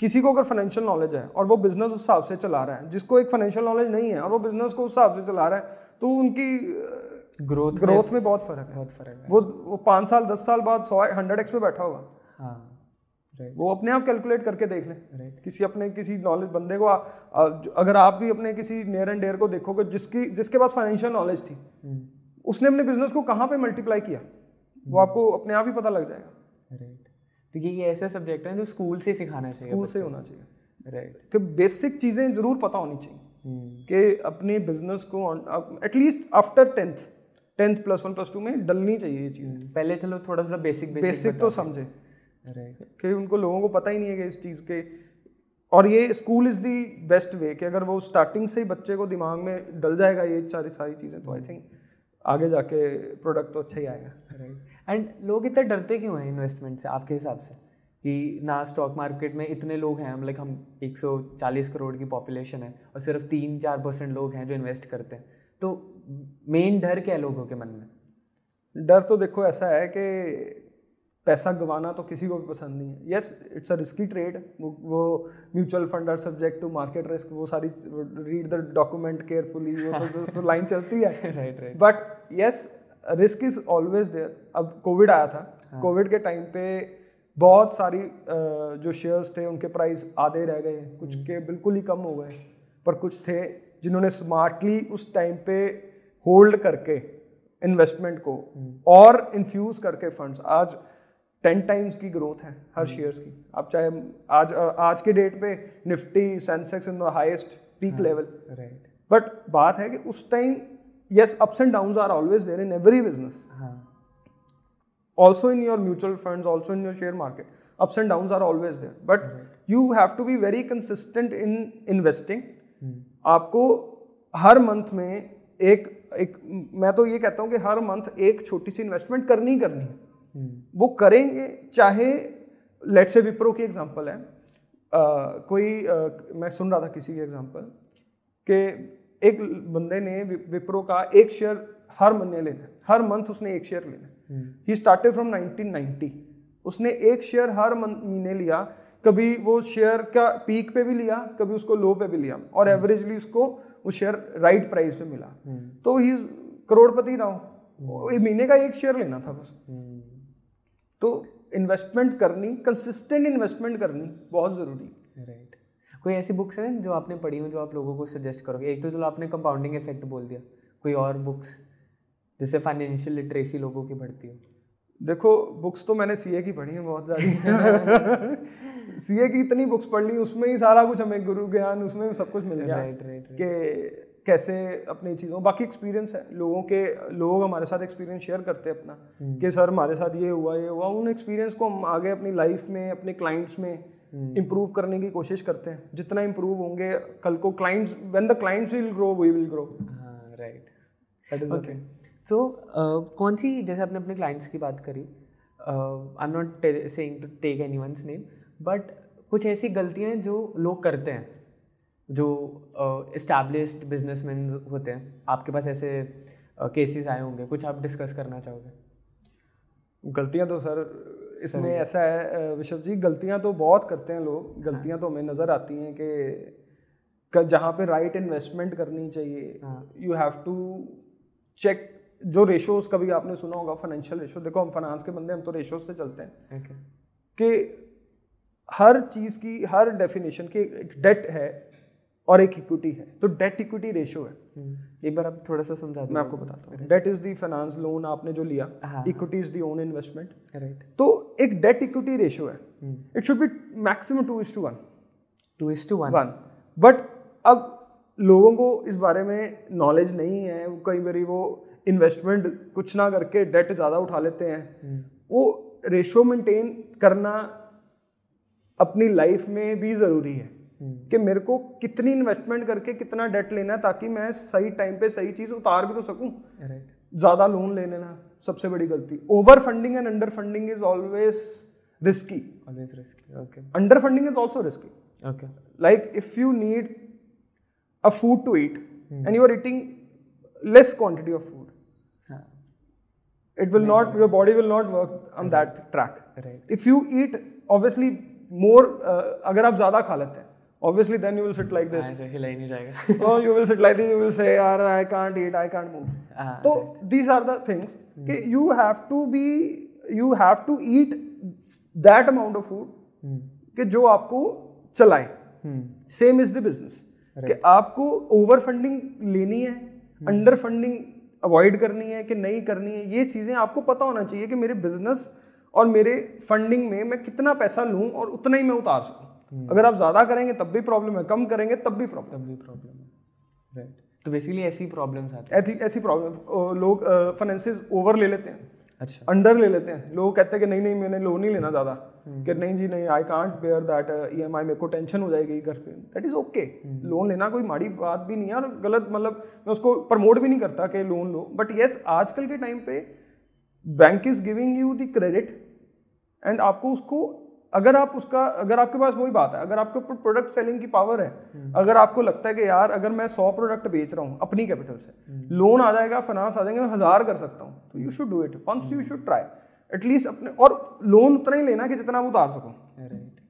किसी को अगर फाइनेंशियल नॉलेज है और वो बिज़नेस उस हिसाब से चला रहा है जिसको एक फाइनेंशियल नॉलेज नहीं है और वो बिज़नेस को उस हिसाब से चला रहा है तो उनकी ग्रोथ ग्रोथ में में बहुत फ़र्क है। बहुत फ़र्क है। वो वो पाँच साल दस साल बाद सौ हंड्रेड एक्स पे बैठा होगा। हाँ। राइट वो अपने आप कैलकुलेट करके देख लें। राइट किसी अपने किसी नॉलेज बंदे को आ, आ, अगर आप भी अपने किसी नियर एंड डेयर को देखोगे जिसकी जिसके पास फाइनेंशियल नॉलेज थी। उसने अपने बिज़नेस को कहाँ पे मल्टीप्लाई किया? वो आपको अपने आप ही पता लग जाएगा। राइट तो ये ये ऐसे सब्जेक्ट हैं जो स्कूल से सिखाना चाहिए स्कूल से होना चाहिए। राइट कि बेसिक चीज़ें ज़रूर पता होनी चाहिए। हम्म, कि अपने बिज़नेस को at least after tenth tenth plus one plus two में डलनी चाहिए ये चीज़। पहले चलो थोड़ा थोड़ा बेसिक बेसिक तो समझे। राइट कि उनको लोगों को पता ही नहीं है कि इस चीज़ के और ये school is the best way कि अगर वो स्टार्टिंग से ही बच्चे को दिमाग में डल जाएगा ये सारी सारी चीज़ें तो आई थिंक आगे जाके प्रोडक्ट तो अच्छा ही आएगा राइट एंड लोग इतने डरते क्यों हैं इन्वेस्टमेंट से, आपके हिसाब से? कि ना स्टॉक मार्केट में इतने लोग हैं लाइक हम 140 करोड़ की पॉपुलेशन है और सिर्फ़ तीन चार परसेंट लोग हैं जो इन्वेस्ट करते हैं। तो मेन डर क्या है लोगों के मन में? डर तो देखो ऐसा है कि पैसा गंवाना तो किसी को भी पसंद नहीं है। Yes it's a risky trade वो mutual fund are subject to market risk वो सारी रीड द डॉक्यूमेंट केयरफुली वो तो, तो लाइन चलती है। Right right but yes risk is always there अब कोविड आया था। कोविड के टाइम पे बहुत सारी जो शेयर्स थे उनके प्राइस आधे रह गए कुछ के बिल्कुल ही कम हो गए पर कुछ थे जिन्होंने स्मार्टली उस टाइम पे होल्ड करके इन्वेस्टमेंट को और इन्फ्यूज करके फंड्स आज टेन टाइम्स की ग्रोथ है हर शेयर्स की। आप चाहे आज आज के डेट पे Nifty Sensex in the highest peak level right but बात है कि उस time yes ups and downs are always there in every business also in your mutual mutual funds also in your share market ups and downs are always there but you have to be very consistent in investing आपको हर month में एक एक मैं तो ये कहता हूँ कि हर मंथ एक छोटी सी इन्वेस्टमेंट करनी ही करनी है। वो करेंगे चाहे लेट से विप्रो की एग्जांपल है। अ, कोई अ, मैं सुन रहा था किसी की एग्जांपल कि एक बंदे ने विप्रो का एक शेयर हर महीने लेना है हर मंथ उसने एक शेयर लेना है। स्टार्टेड फ्रॉम 1990 उसने एक शेयर हर महीने लिया कभी वो शेयर का पीक पे भी लिया कभी उसको लो पे भी लिया और एवरेजली उसको वो शेयर राइट प्राइस पे मिला। तो ही करोड़पति ना हो। महीने का एक शेयर लेना था बस। हम्म, तो इन्वेस्टमेंट करनी कंसिस्टेंट इन्वेस्टमेंट करनी बहुत ज़रूरी है। राइट कोई ऐसी बुक्स हैं जो आपने पढ़ी हो जो आप लोगों को सजेस्ट करोगे? एक तो चलो आपने कंपाउंडिंग इफ़ेक्ट बोल दिया। कोई और बुक्स जिससे फाइनेंशियल लिटरेसी लोगों की बढ़ती हो? देखो बुक्स तो मैंने सीए की पढ़ी है बहुत सारी। सीए की इतनी बुक्स पढ़ ली उसमें ही सारा कुछ हमें गुरु ज्ञान उसमें सब कुछ मिल गया। राइट राइट कि कैसे अपनी चीज़ों बाकी एक्सपीरियंस है। लोगों के लोग हमारे साथ एक्सपीरियंस शेयर करते हैं अपना कि सर हमारे साथ ये हुआ ये हुआ। उन एक्सपीरियंस को हम आगे अपनी लाइफ में अपने क्लाइंट्स में इम्प्रूव करने की कोशिश करते हैं। जितना इम्प्रूव होंगे कल को clients when the clients will grow we will grow right that is okay तो कौन सी जैसे आपने अपने क्लाइंट्स की बात करी I am not saying to take any one's name but कुछ ऐसी गलतियाँ जो लोग करते हैं? जो इस्टेब्लिश्ड बिजनेसमैन होते हैं आपके पास ऐसे केसेस आए होंगे कुछ आप डिस्कस करना चाहोगे? गलतियाँ तो सर इसमें ऐसा है विशव जी गलतियाँ तो बहुत करते हैं लोग। गलतियाँ तो हमें नज़र आती हैं कि जहाँ पे राइट इन्वेस्टमेंट करनी चाहिए हाँ। यू हैव टू चेक जो रेशोज कभी आपने सुना होगा फाइनेंशियल रेशो देखो हम फाइनेंस के बंदे हम तो रेशोज से चलते हैं। Okay. कि हर चीज़ की हर डेफिनेशन की एक डेट है और एक इक्विटी है। तो डेट इक्विटी रेशो है। हम्म, एक बार आप थोड़ा सा समझा मैं आपको बताता हूँ। Debt is the finance loan आपने जो लिया। Equity is the own investment right तो एक डेट इक्विटी रेशो है। हम्म। It should be maximum two is to one two is to one one but अब लोगों को इस बारे में नॉलेज नहीं है। कई बार वो इन्वेस्टमेंट कुछ ना करके डेट ज़्यादा उठा लेते हैं। वो रेशो मेंटेन करना अपनी लाइफ में भी ज़रूरी है। कि मेरे को कितनी इन्वेस्टमेंट करके कितना डेट लेना है ताकि मैं सही टाइम पे सही चीज़ उतार भी तो सकूँ। ज़्यादा लोन ले लेना सबसे बड़ी गलती। Over funding and under funding is always risky always risky okay under funding is also risky okay like if you need a food to eat and you are eating less quantity of food हाँ। it will not your body will not work on that track right if you eat obviously more uh, अगर आप ज़्यादा खा लेते हैं obviously then you will sit like this ऐसे हिला ही नहीं जाएगा oh you will sit like this you will say यार I can't eat I can't move हाँ तो these are the things कि you have to be you have to eat that amount of food हम्म कि जो आपको चलाए hmm same is the business कि आपको ओवर फंडिंग लेनी है अंडर फंडिंग अवॉइड करनी है कि नहीं करनी है ये चीज़ें आपको पता होना चाहिए कि मेरे बिज़नेस और मेरे फंडिंग में मैं कितना पैसा लूँ और उतना ही मैं उतार सकूँ अगर आप ज़्यादा करेंगे तब भी प्रॉब्लम है। कम करेंगे तब भी प्रॉब्लम तब भी प्रॉब्लम है। राइट तो बेसिकली ऐसी प्रॉब्लम्स आती ऐसी ऐसी प्रॉब्लम लोग फाइनेंसेस ओवर ले लेते हैं। अच्छा। अंडर ले लेते हैं। लोग कहते हैं कि नहीं नहीं मैंने लोन नहीं लेना ज़्यादा। कि नहीं जी नहीं I can't bear that E M I मेरे को टेंशन हो जाएगी घर पे। दैट इज़ ओके लोन लेना कोई माड़ी बात भी नहीं है और गलत मतलब मैं उसको प्रमोट भी नहीं करता कि लोन लो। बट येस आजकल के टाइम पे bank is giving you the credit and आपको उसको अगर आप उसका अगर आपके पास वही बात है अगर आपके ऊपर प्रोडक्ट सेलिंग की पावर है अगर आपको लगता है कि यार अगर मैं सौ प्रोडक्ट बेच रहा हूँ अपनी कैपिटल से लोन आ जाएगा फाइनेंस आ जाएँगे मैं हज़ार कर सकता हूँ तो you should do it once you should try at least अपने और लोन उतना ही लेना कि जितना आप उतार सको। राइट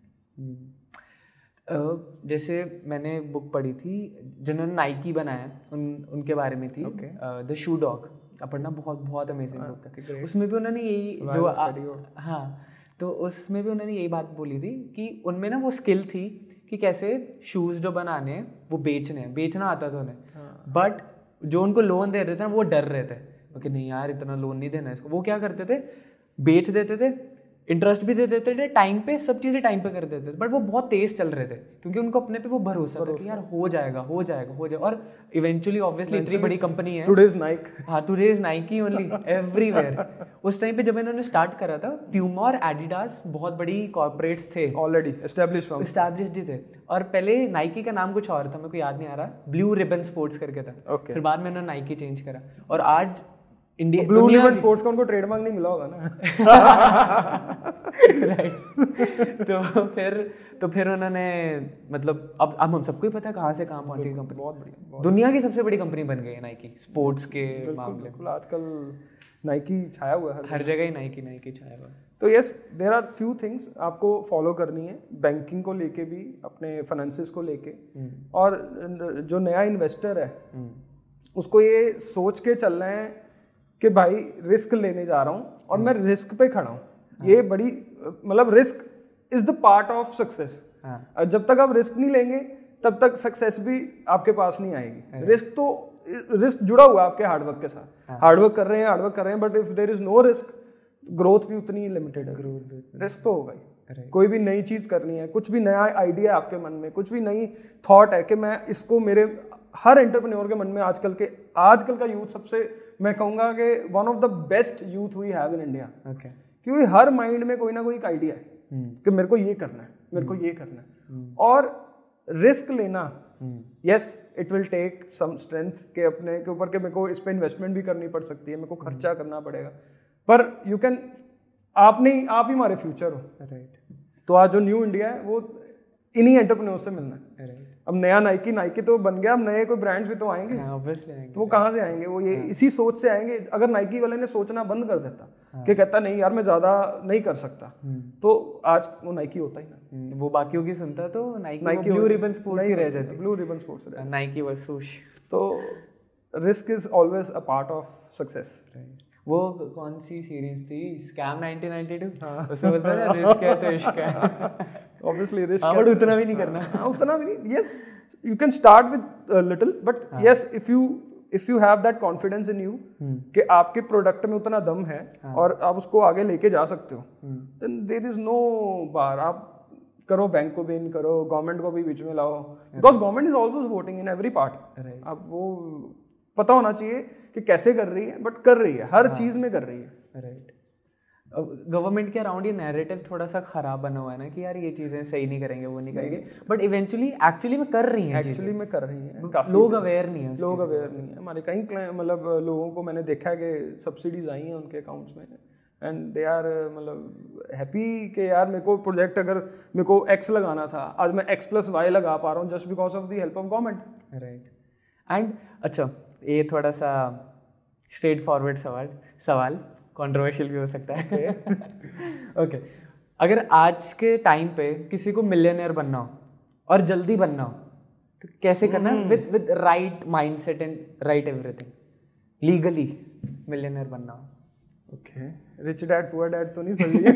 जैसे मैंने बुक पढ़ी थी जिन्होंने नाइकी बनाया उन उनके बारे में थी। द शू डॉग पढ़ना बहुत बहुत अमेजिंग बुक है। उसमें भी उन्होंने यही जो हाँ तो उसमें भी उन्होंने यही बात बोली थी कि उनमें ना वो स्किल थी कि कैसे शूज़ जो बनाने हैं वो बेचने हैं बेचना आता था उन्हें। बट जो उनको लोन दे रहे थे ना वो डर रहे थे। कि नहीं यार इतना लोन नहीं देना इसको। वो क्या करते थे? बेच देते थे इंटरेस्ट भी दे देते थे टाइम पे सब चीज़ें टाइम पे कर देते थे बट वो बहुत तेज चल रहे थे क्योंकि उनको अपने पे वो भरोसा था कि यार हो जाएगा हो जाएगा हो जाएगा और इवेंचुअली ऑब्वियसली इतनी बड़ी कंपनी है। टुडेज नाइक हाँ to raise Nike only everywhere उस टाइम पे जब इन्होंने स्टार्ट करा था प्यूमा और एडिडास बहुत बड़ी कॉर्पोरेट्स थे। ऑलरेडी एस्टेब्लिश फर्म ही थे। और पहले नाइकी का नाम कुछ और था मेरे को याद नहीं आ रहा। ब्लू रिबन स्पोर्ट्स करके था। फिर बाद में उन्होंने नाइकी चेंज करा। और आज इंडिया ब्लू रिबन स्पोर्ट्स का उनको ट्रेडमार्क नहीं मिला होगा ना? राइट तो फिर तो फिर उन्होंने मतलब अब अब हम सबको ही पता है कहाँ से कहाँ पहुँची कंपनी बहुत बढ़िया दुनिया की सबसे बड़ी कंपनी बन गई है नाइकी स्पोर्ट्स के मामले में। बिल्कुल आजकल नाइकी छाया हुआ है हर हर जगह। ही नाइकी नाइकी छाया हुआ है। तो yes there are few things आपको फॉलो करनी है बैंकिंग को लेके भी अपने फाइनेंसिस को लेके। और जो नया इन्वेस्टर है उसको ये सोच के चलना है कि भाई रिस्क लेने जा रहा हूँ और मैं रिस्क पे खड़ा हूँ। ये बड़ी मतलब risk is the part of success हाँ। जब तक आप रिस्क नहीं लेंगे तब तक सक्सेस भी आपके पास नहीं आएगी। रिस्क तो रिस्क जुड़ा हुआ है आपके हार्डवर्क के साथ। हार्डवर्क कर रहे हैं हार्डवर्क कर रहे हैं but if there is no risk growth भी उतनी लिमिटेड है। रिस्क तो होगा ही। कोई भी नई चीज़ करनी है कुछ भी नया आइडिया है आपके मन में कुछ भी नई थॉट है कि मैं इसको मेरे हर एंटरप्रेन्योर के मन में आजकल के आजकल का यूथ सबसे मैं कहूँगा कि one of the best youth we have in India okay क्योंकि हर माइंड में कोई ना कोई एक आइडिया है कि मेरे को ये करना है मेरे को ये करना है। और रिस्क लेना yes it will take some strength के अपने के ऊपर के मेरे को इस पर इन्वेस्टमेंट भी करनी पड़ सकती है मेरे को खर्चा करना पड़ेगा। पर यू कैन आप नहीं आप ही हमारे फ्यूचर हो। राइट तो आज जो न्यू इंडिया है वो इन्हीं एंटरप्रेन्योर से मिलना है। राइट अब नया नाइकी नाइकी तो बन गया अब नए कोई ब्रांड्स भी तो आएँगे। हाँ आएँगे। तो वो कहाँ से आएँगे? वो ये इसी सोच से आएँगे। अगर नाइकी वाले ने सोचना बंद कर देता कि कहता नहीं यार मैं ज़्यादा नहीं कर सकता। तो आज वो नाइकी होता ही ना। हम्म, वो बाकियों की सुनता तो नाइकी ब्लू रिबन स्पोर्ट्स ही रह जाती। ब्लू रिबन स्पोर्ट्स नाइकी वर्स सूश तो risk is always a part of success वो कौन सी सीरीज़ थी? स्कैम 1992 हाँ। उसमें बोलता है रिस्क है तो इश्क है। ऑब्वियसली रिस्क हाँ बट उतना भी नहीं करना। हाँ उतना भी नहीं। Yes you can start with little but yes if you if you have that confidence in you कि आपके प्रोडक्ट में उतना दम है हाँ. और आप उसको आगे लेके जा सकते हो then there is no bar आप करो बैंक को भी इन करो गवर्नमेंट को भी बीच में लाओ। Because government is also supporting in every part आप वो पता होना चाहिए कि कैसे कर रही है बट कर रही है। हर हाँ. चीज़ में कर रही है। राइट गवर्नमेंट के अराउंड ये नैरेटिव थोड़ा सा खराब बना हुआ है ना कि यार ये चीज़ें सही नहीं करेंगे वो नहीं करेंगे। बट इवेंचुअली एक्चुअली में कर रही हैं एक्चुअली में कर रही हैं। लोग अवेयर नहीं है लोग अवेयर नहीं है। हमारे कई मतलब लोगों को मैंने देखा है कि सब्सिडीज आई हैं उनके अकाउंट्स में। एंड दे आर मतलब हैप्पी कि यार मेरे को प्रोजेक्ट अगर मेरे को एक्स लगाना था आज मैं एक्स प्लस वाई लगा पा रहा हूँ just because of the help of government right and अच्छा ये थोड़ा सा स्ट्रेट फॉरवर्ड सवाल सवाल। कंट्रोवर्शियल भी हो सकता है। Okay okay. अगर आज के टाइम पे किसी को मिलियनियर बनना हो और जल्दी बनना हो तो कैसे करना with with right mindset and right everything legally millionaire बनना हो। Okay Rich Dad Poor Dad तो नहीं सही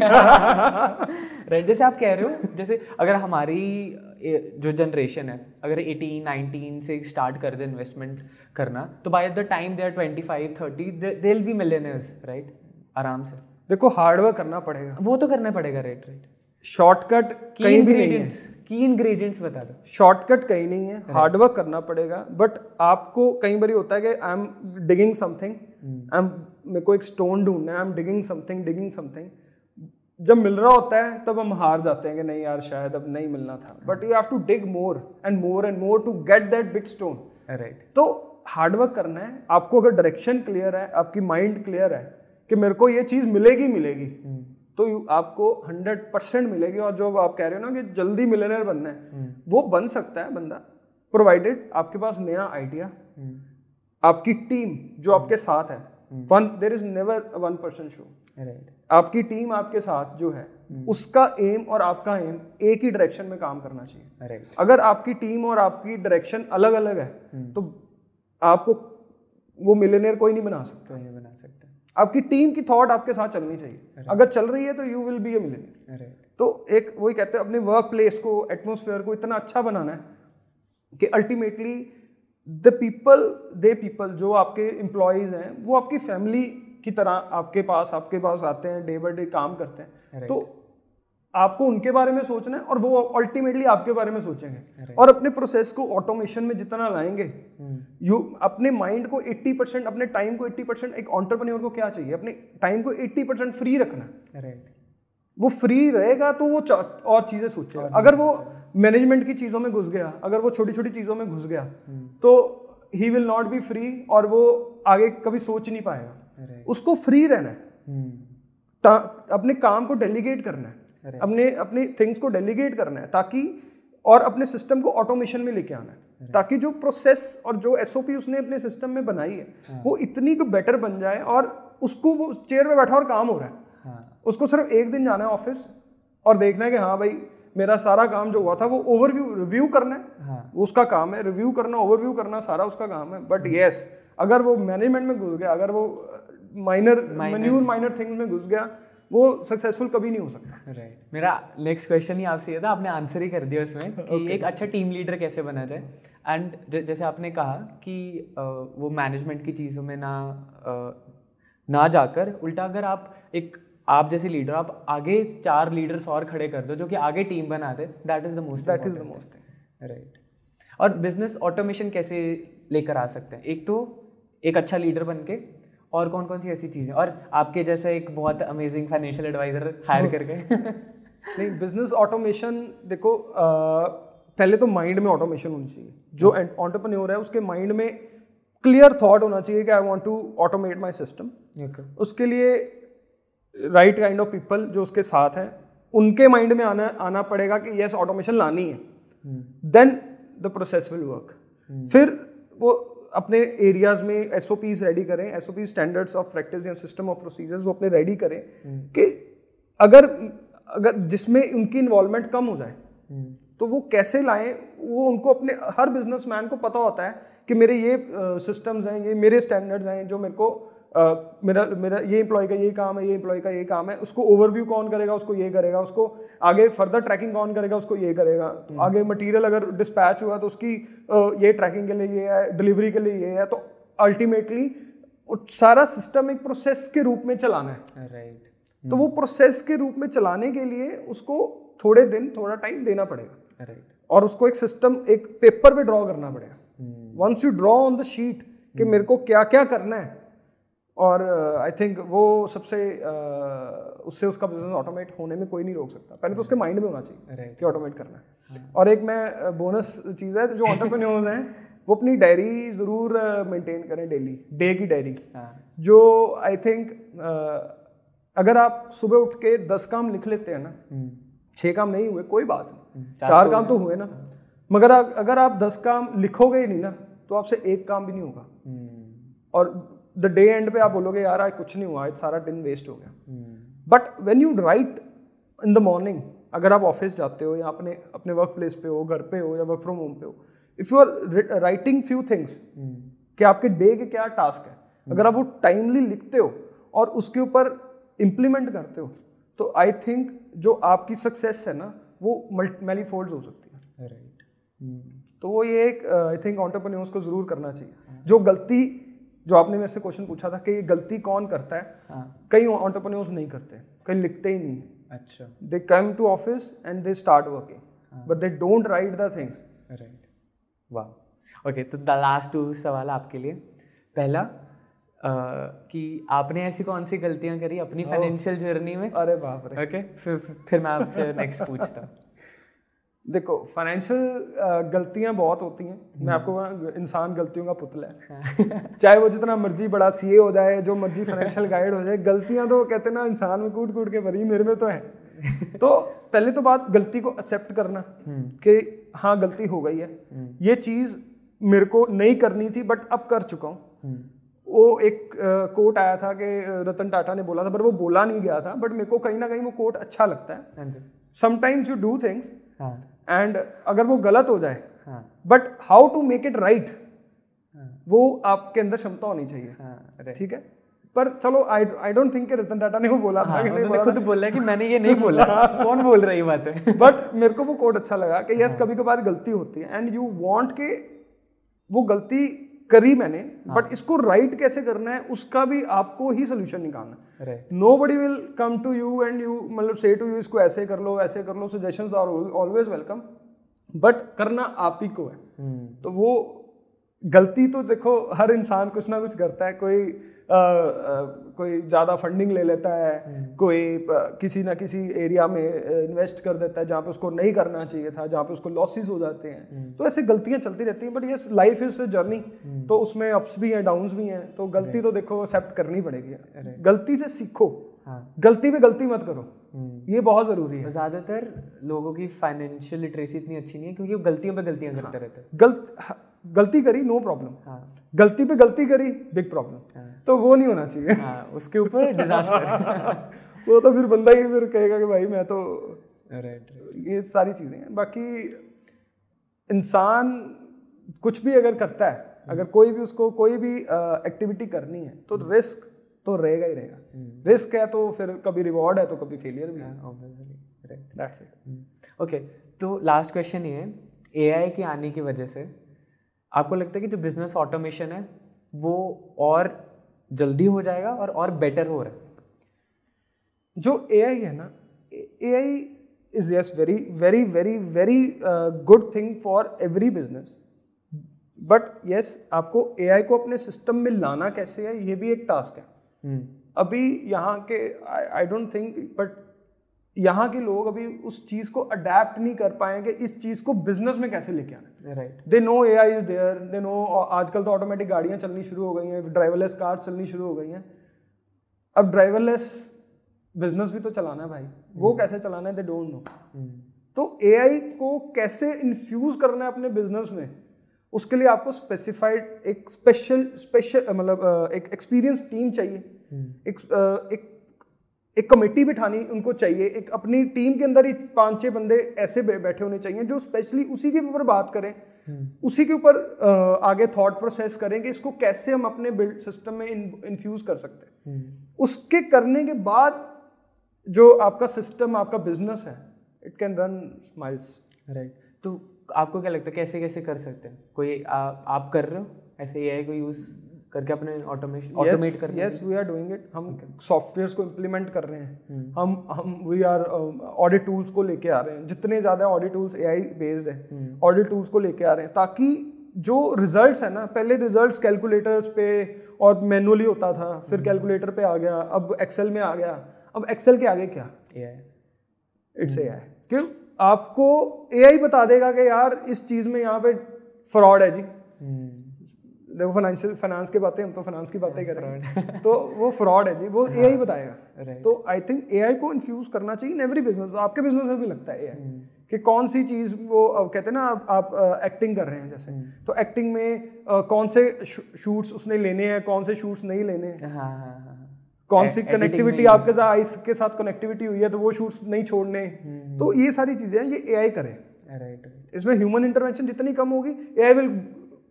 राइट जैसे आप कह रहे हो जैसे अगर हमारी जो जनरेशन है अगर 18 19 से स्टार्ट कर दे इन्वेस्टमेंट करना तो by the time they are 25 30 they will be millionaires right आराम से। देखो हार्डवर्क करना पड़ेगा। वो तो करना पड़ेगा राइट राइट शॉर्टकट कहीं भी नहीं है। की इंग्रेडिएंट्स बता दो। शॉर्टकट कहीं नहीं है। हार्डवर्क करना पड़ेगा। बट आपको कई बार होता है कि I am digging something I am मेरे को एक स्टोन ढूंढना है। I am digging something digging something जब मिल रहा होता है तब हम हार जाते हैं कि नहीं यार शायद अब नहीं मिलना था। But you have to dig more and more and more to get that big stone right तो हार्डवर्क करना है। आपको अगर डायरेक्शन क्लियर है आपकी माइंड क्लियर है कि मेरे को ये चीज़ मिलेगी मिलेगी। हम्म। तो आपको हंड्रेड परसेंट मिलेगी और जो आप कह रहे हो ना कि जल्दी मिलेनियर बनना है हम्म। वो बन सकता है बंदा प्रोवाइडेड आपके पास नया आइडिया हम्म। आपकी टीम जो आपके साथ है। One there is never one person show आपकी टीम आपके साथ जो है उसका एम और आपका एम एक ही डायरेक्शन में काम करना चाहिए। Right. अगर आपकी टीम और आपकी डायरेक्शन अलग अलग है तो आपको वो मिलेनियर कोई नहीं बना सकता। नहीं बना सकता। आपकी टीम की थॉट आपके साथ चलनी चाहिए। अगर चल रही है तो you will be a millionaire तो एक वही कहते हैं अपने वर्क प्लेस को एटमोसफेयर को इतना अच्छा बनाना है कि ultimately the people they people जो आपके एम्प्लॉयज़ हैं वो आपकी फैमिली की तरह आपके पास आपके पास आते हैं डे बाई डे काम करते हैं। तो आपको उनके बारे में सोचना है और वो अल्टीमेटली आपके बारे में सोचेंगे। और अपने प्रोसेस को ऑटोमेशन में जितना लाएँगे यू हम्म। अपने माइंड को 80 परसेंट अपने टाइम को 80 परसेंट एक ऑन्टरप्रन्योर को क्या चाहिए? अपने टाइम को 80 परसेंट फ्री रखना। राइट वो फ्री रहेगा तो वो और चीज़ें सोचेगा। अगर वो मैनेजमेंट की चीज़ों में घुस गया अगर वो छोटी छोटी चीज़ों में घुस गया हम्म। तो he will not be free और वो आगे कभी सोच नहीं पाएगा। उसको फ्री रहना है। हम्म। अपने काम को डेलीगेट करना है। अपने अपने थिंग्स को डेलीगेट करना है ताकि और अपने सिस्टम को ऑटोमेशन में लेके आना है। ताकि जो प्रोसेस और जो एस उसने अपने सिस्टम में बनाई है हाँ। वो इतनी बेटर बन जाए और उसको वो चेयर में बैठा और काम हो रहा है। हाँ। उसको सिर्फ़ एक दिन जाना है ऑफ़िस और देखना है कि हाँ भाई मेरा सारा काम जो हुआ था वो ओवरव्यू रिव्यू करना है। हाँ. उसका काम है रिव्यू करना ओवरव्यू करना सारा उसका काम है। बट येस अगर वो मैनेजमेंट में घुस गया अगर वो माइनर माइनर थिंग्स में घुस गया वो सक्सेसफुल कभी नहीं हो सकता। Right right. मेरा नेक्स्ट क्वेश्चन ही आपसे ये था आपने आंसर ही कर दिया उसमें कि okay. एक अच्छा टीम लीडर कैसे बना जाए। एंड जैसे आपने कहा कि वो मैनेजमेंट की चीज़ों में ना ना जाकर उल्टा अगर आप एक आप जैसे लीडर आप आगे चार लीडर्स और खड़े कर दो जो कि आगे टीम बना दे that is the most that is the most right और बिज़नेस ऑटोमेशन कैसे लेकर आ सकते हैं? एक तो एक अच्छा लीडर बन के और कौन कौन सी ऐसी चीज़ें? और आपके जैसे एक बहुत अमेजिंग फाइनेंशियल एडवाइजर हायर करके। नहीं बिज़नेस ऑटोमेशन देखो आ, पहले तो माइंड में ऑटोमेशन होनी चाहिए। जो ऑन्टरप्रन्योर है उसके माइंड में क्लियर थॉट होना चाहिए कि I want to automate my system उसके लिए राइट काइंड ऑफ़ पीपल जो उसके साथ हैं उनके माइंड में आना आना पड़ेगा कि यस ऑटोमेशन लानी है। Then the process will work फिर वो अपने एरियाज़ में एस रेडी करें एसओपी स्टैंडर्ड्स ऑफ़ प्रैक्टिस या सिस्टम ऑफ़ प्रोसीजर्स वो अपने रेडी करें हम्म। कि अगर अगर जिसमें उनकी इन्वॉल्वमेंट कम हो जाए हम्म। तो वो कैसे लाएँ वो उनको अपने हर बिजनेसमैन को पता होता है कि मेरे ये सिस्टम्स हैं ये मेरे स्टैंडर्ड्स हैं जो मेरे को Uh, मेरा मेरा ये एम्प्लॉय का ये काम है ये एम्प्लॉय का ये काम है उसको ओवरव्यू कौन करेगा उसको ये करेगा उसको आगे फर्दर ट्रैकिंग कौन करेगा उसको ये करेगा। हम्म। आगे मटेरियल अगर डिस्पैच हुआ तो उसकी ये ट्रैकिंग के लिए ये है डिलीवरी के लिए ये है तो अल्टीमेटली सारा सिस्टम एक प्रोसेस के रूप में चलाना है। राइट तो वो प्रोसेस के रूप में चलाने के लिए उसको थोड़े दिन थोड़ा टाइम देना पड़ेगा। राइट और उसको एक सिस्टम एक पेपर पे ड्रॉ करना पड़ेगा। Once you draw on the sheet कि मेरे को क्या क्या करना है और आई uh, थिंक वो सबसे uh, उससे उसका बिज़नेस ऑटोमेट होने में कोई नहीं रोक सकता। पहले तो उसके माइंड में होना चाहिए कि ऑटोमेट करना है। हाँ। और एक मैं बोनस uh, चीज़ है जो ऑन्टरप्रेन्योर्स हैं वो अपनी डायरी ज़रूर मेंटेन करें डेली डे की डायरी हाँ। जो आई थिंक अगर आप सुबह उठ के दस काम लिख लेते हैं ना हम्म। छः काम नहीं हुए कोई बात नहीं। हम्म, चार, चार काम तो हुए ना। मगर अगर आप दस काम लिखोगे ही नहीं ना तो आपसे एक काम भी नहीं होगा। हम्म। और द डे एंड पे आप बोलोगे यार आज कुछ नहीं हुआ सारा दिन वेस्ट हो गया but when you write in the morning अगर आप ऑफ़िस जाते हो या अपने अपने वर्क प्लेस पे हो घर पे हो या वर्क फ्रॉम होम पे हो if you are writing few things कि आपके डे के क्या टास्क है hmm. अगर आप वो टाइमली लिखते हो और उसके ऊपर इम्प्लीमेंट करते हो तो आई थिंक जो आपकी सक्सेस है ना वो मल्टी फोल्ड हो सकती है राइट right. hmm. तो वो ये एक आई थिंक ऑन्टरप्रन्योर्स को ज़रूर करना चाहिए हाँ। जो गलती जो आपने मेरे से क्वेश्चन पूछा था कि ये गलती कौन करता है? हाँ. कई ऑन्टरप्रन्योर्स नहीं करते कई लिखते ही नहीं अच्छा। They come to office and they start working but they don't write the things right वाह ओके तो द लास्ट टू सवाल आपके लिए। पहला Uh, कि आपने ऐसी कौन सी गलतियाँ करी अपनी फाइनेंशियल जर्नी में? अरे बाप रे। Okay okay? फिर फिर मैं आपसे नेक्स्ट पूछता हूँ। देखो फाइनेंशियल गलतियाँ बहुत होती हैं। मैं आपको इंसान गलतियों का पुतला है। चाहे वो जितना मर्ज़ी बड़ा सीए हो जाए जो मर्ज़ी फाइनेंशियल गाइड हो जाए गलतियाँ तो कहते ना इंसान में कूट कूट के भरी मेरे में तो है। तो पहले तो बात गलती को एक्सेप्ट करना हम्म। कि हाँ गलती हो गई है। हम्म। ये चीज़ मेरे को नहीं करनी थी बट अब कर चुका हूँ। हम्म। वो एक कोट आया था कि रतन टाटा ने बोला था पर वो बोला नहीं गया था बट मेरे को कहीं ना कहीं वो कोट अच्छा लगता है। Sometimes you do things and अगर वो गलत हो जाए but how to make it right वो आपके अंदर क्षमता होनी चाहिए। हाँ, ठीक है? पर चलो I I don't think Ratan Tata ने वो बोला हाँ, था कि नहीं बोला खुद बोल है कि मैंने ये नहीं बोला। कौन बोल रही बात है? बट मेरे को वो कोड अच्छा लगा कि यस हाँ। कभी कभार गलती होती है एंड यू वांट के वो गलती करी मैंने बट हाँ. इसको राइट कैसे करना है उसका भी आपको ही सोल्यूशन निकालना है nobody will come to you and you मतलब से टू यू इसको ऐसे कर लो ऐसे कर लो suggestion are always welcome but करना आप ही को है hmm. तो वो गलती तो देखो हर इंसान कुछ ना कुछ करता है। कोई आ, आ, कोई ज़्यादा फंडिंग ले लेता है हम्म। कोई आ, किसी ना किसी एरिया में इन्वेस्ट कर देता है जहाँ पे उसको नहीं करना चाहिए था जहाँ पे उसको लॉसेस हो जाते हैं। हम्म। तो ऐसे गलतियाँ चलती रहती हैं बट ये लाइफ इज़ जर्नी तो उसमें अप्स भी हैं डाउन्स भी हैं। तो गलती तो देखो एक्सेप्ट करनी पड़ेगी। गलती से सीखो। हाँ। गलती पे गलती मत करो। हम्म। ये बहुत ज़रूरी है। ज़्यादातर लोगों की फाइनेंशियल लिटरेसी इतनी अच्छी नहीं है क्योंकि वो गलतियों पे गलतियाँ करते हाँ। रहते हैं। गलत गलती करी नो प्रॉब्लम हाँ। गलती पे गलती करी बिग प्रॉब्लम हाँ। तो वो नहीं होना चाहिए। हाँ, उसके ऊपर डिजास्टर वो तो फिर बंदा ही फिर कहेगा कि भाई मैं तो राइट ये सारी चीज़ें हैं। बाकी इंसान कुछ भी अगर करता है अगर कोई भी उसको कोई भी एक्टिविटी करनी है तो रिस्क तो रहेगा ही रहेगा। रिस्क हम्म। है तो फिर कभी रिवॉर्ड है तो कभी फेलियर भी है। ओके तो लास्ट क्वेश्चन ये है एआई के आने की वजह से आपको लगता है कि जो बिज़नेस ऑटोमेशन है वो और जल्दी हो जाएगा और और बेटर हो रहा है? जो एआई है ना A I is yes very very very very good thing for every business but yes आपको एआई को अपने सिस्टम में लाना कैसे है ये भी एक टास्क है। hmm. अभी यहाँ के आई डोंट थिंक बट यहाँ के लोग अभी उस चीज़ को अडेप्ट नहीं कर पाए कि इस चीज़ को बिज़नेस में कैसे लेके आना right they know A I is there they know आजकल तो ऑटोमेटिक गाड़ियाँ चलनी शुरू हो गई हैं ड्राइवरलेस कार चलनी शुरू हो गई हैं। अब ड्राइवरलेस बिज़नेस भी तो चलाना है भाई। वो hmm. कैसे चलाना है दे डोंट नो तो एआई को कैसे इन्फ्यूज करना है अपने बिज़नेस में उसके लिए आपको स्पेसिफाइड एक स्पेशल स्पेशल मतलब एक एक्सपीरियंस टीम चाहिए। Hmm. एक, एक एक कमेटी बिठानी उनको चाहिए एक अपनी टीम के अंदर ही पाँच छह बंदे ऐसे बैठे होने चाहिए जो स्पेशली उसी के ऊपर बात करें। उसी के ऊपर आगे थॉट प्रोसेस करें कि इसको कैसे हम अपने बिल्ड सिस्टम में इन्फ्यूज कर सकते हैं। उसके करने के बाद जो आपका सिस्टम आपका बिज़नेस है it can run smiles right तो आपको क्या लगता है कैसे कैसे कर सकते हैं? कोई आ, आप कर रहे हो? ऐसे ही है कोई यूज़ करके अपने ऑटोमेशन ऑटोमेट कर yes we are doing it हम सॉफ्टवेयर्स को इम्प्लीमेंट कर रहे हैं। hmm. हम हम वी आर ऑडिट टूल्स को लेके आ रहे हैं। जितने ज़्यादा ऑडिट टूल्स एआई बेस्ड है ऑडिट. टूल्स को लेके आ रहे हैं ताकि जो रिजल्ट्स है ना पहले रिजल्ट्स कैलकुलेटर्स पे और मैनुअली होता था फिर कैलकुलेटर hmm. पे आ गया अब एक्सेल में आ गया। अब एक्सेल के आगे क्या? इट्स ए आई क्यों? आपको ए बता देगा कि यार इस चीज़ में यहाँ पे फ्रॉड है जी। देखो फाइनेंशियल फाइनेंस की बातें हम तो फाइनेंस की बातें कर रहे हैं तो वो फ्रॉड है जी वो ए हाँ, बताएगा। तो आई थिंक एआई को इन्फ्यूज करना चाहिए इन एवरी बिज़नेस आपके बिज़नेस में भी लगता है ए हम्म। कि कौन सी चीज़ वो कहते हैं ना आप, आप एक्टिंग कर रहे हैं जैसे। हम्म। तो एक्टिंग में आ, कौन से शूट्स उसने लेने हैं कौन से शूट्स नहीं लेने हैं? हाँ, हाँ, कौन सी कनेक्टिविटी आपके साथ आइस के साथ कनेक्टिविटी हुई है तो वो शूट्स नहीं छोड़ने। हम्म, तो ये सारी चीज़ें ये ए करे। राइट इसमें ह्यूमन इंटरवेंशन जितनी कम होगी ए आई विल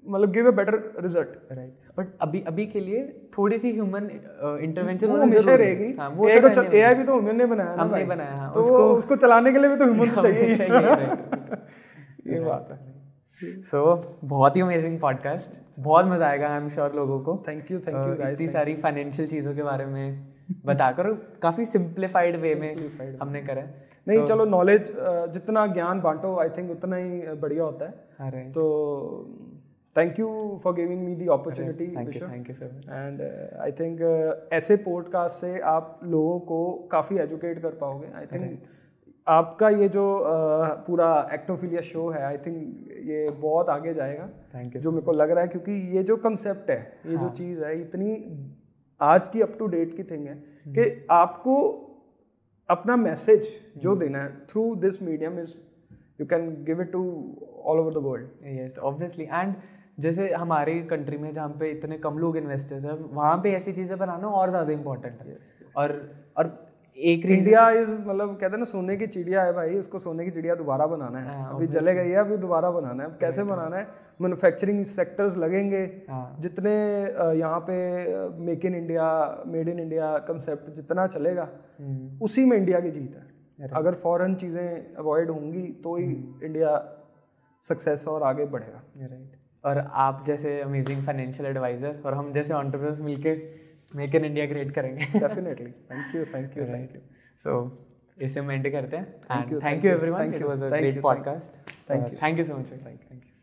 मतलब give a better result right but अभी अभी के लिए थोड़ी सी ह्यूमन इंटरवेंशन होना ज़रूरी रहेगी। हाँ, वो ए तो एआई भी तो ह्यूमन ने बनाया हमने बनाया हाँ, तो उसको उसको चलाने के लिए भी तो ह्यूमन तो चाहिए। चाहिए ये बात है। सो so, बहुत ही अमेजिंग पॉडकास्ट बहुत मज़ा आएगा आई एम श्योर लोगों को। थैंक यू थैंक यू इतनी सारी फाइनेंशियल चीज़ों के बारे में बताकर काफ़ी सिंप्लीफाइड वे में हमने करा नहीं so, चलो नॉलेज जितना ज्ञान बांटो आई थिंक उतना ही बढ़िया होता है। तो thank you for giving me the opportunity thank you and I think ऐसे पॉडकास्ट से आप लोगों को काफ़ी एजुकेट कर पाओगे. आई थिंक आपका ये जो uh, पूरा एक्टोफिलिया शो है आई थिंक ये बहुत आगे जाएगा. थैंक यू जो मेरे को लग रहा है क्योंकि ये जो कंसेप्ट है ये हाँ. जो चीज़ है इतनी आज की अप टू डेट की थिंग है हम्म। कि आपको अपना मैसेज जो हम्म। देना है through this medium is you can give it to all over the world yes obviously and जैसे हमारे कंट्री में जहाँ पे इतने कम लोग इन्वेस्टर्स हैं वहाँ पे ऐसी चीज़ें बनाना और ज़्यादा इम्पोर्टेंट है। Yes. और और एक इंडिया इज़ मतलब कहते हैं ना सोने की चिड़िया है भाई उसको सोने की चिड़िया दोबारा बनाना है। हाँ, अभी जले गई है अभी दोबारा बनाना है। कैसे बनाना है? मैन्युफैक्चरिंग सेक्टर्स लगेंगे। हाँ. जितने यहाँ पे make in India made in India concept जितना चलेगा हम्म। उसी में इंडिया की जीत है। अगर फॉरेन चीज़ें अवॉइड होंगी तो ही इंडिया हम्म। सक्सेस और आगे बढ़ेगा। राइट और आप जैसे अमेजिंग फाइनेंशियल एडवाइज़र और हम जैसे ऑन्टरप्रनर्स मिलकर मेक इन इंडिया क्रिएट करेंगे। Definitely thank you thank you thank you so इसे हम एंड करते हैं। Thank you thank you everyone it was a great podcast thank you thank you so much thank you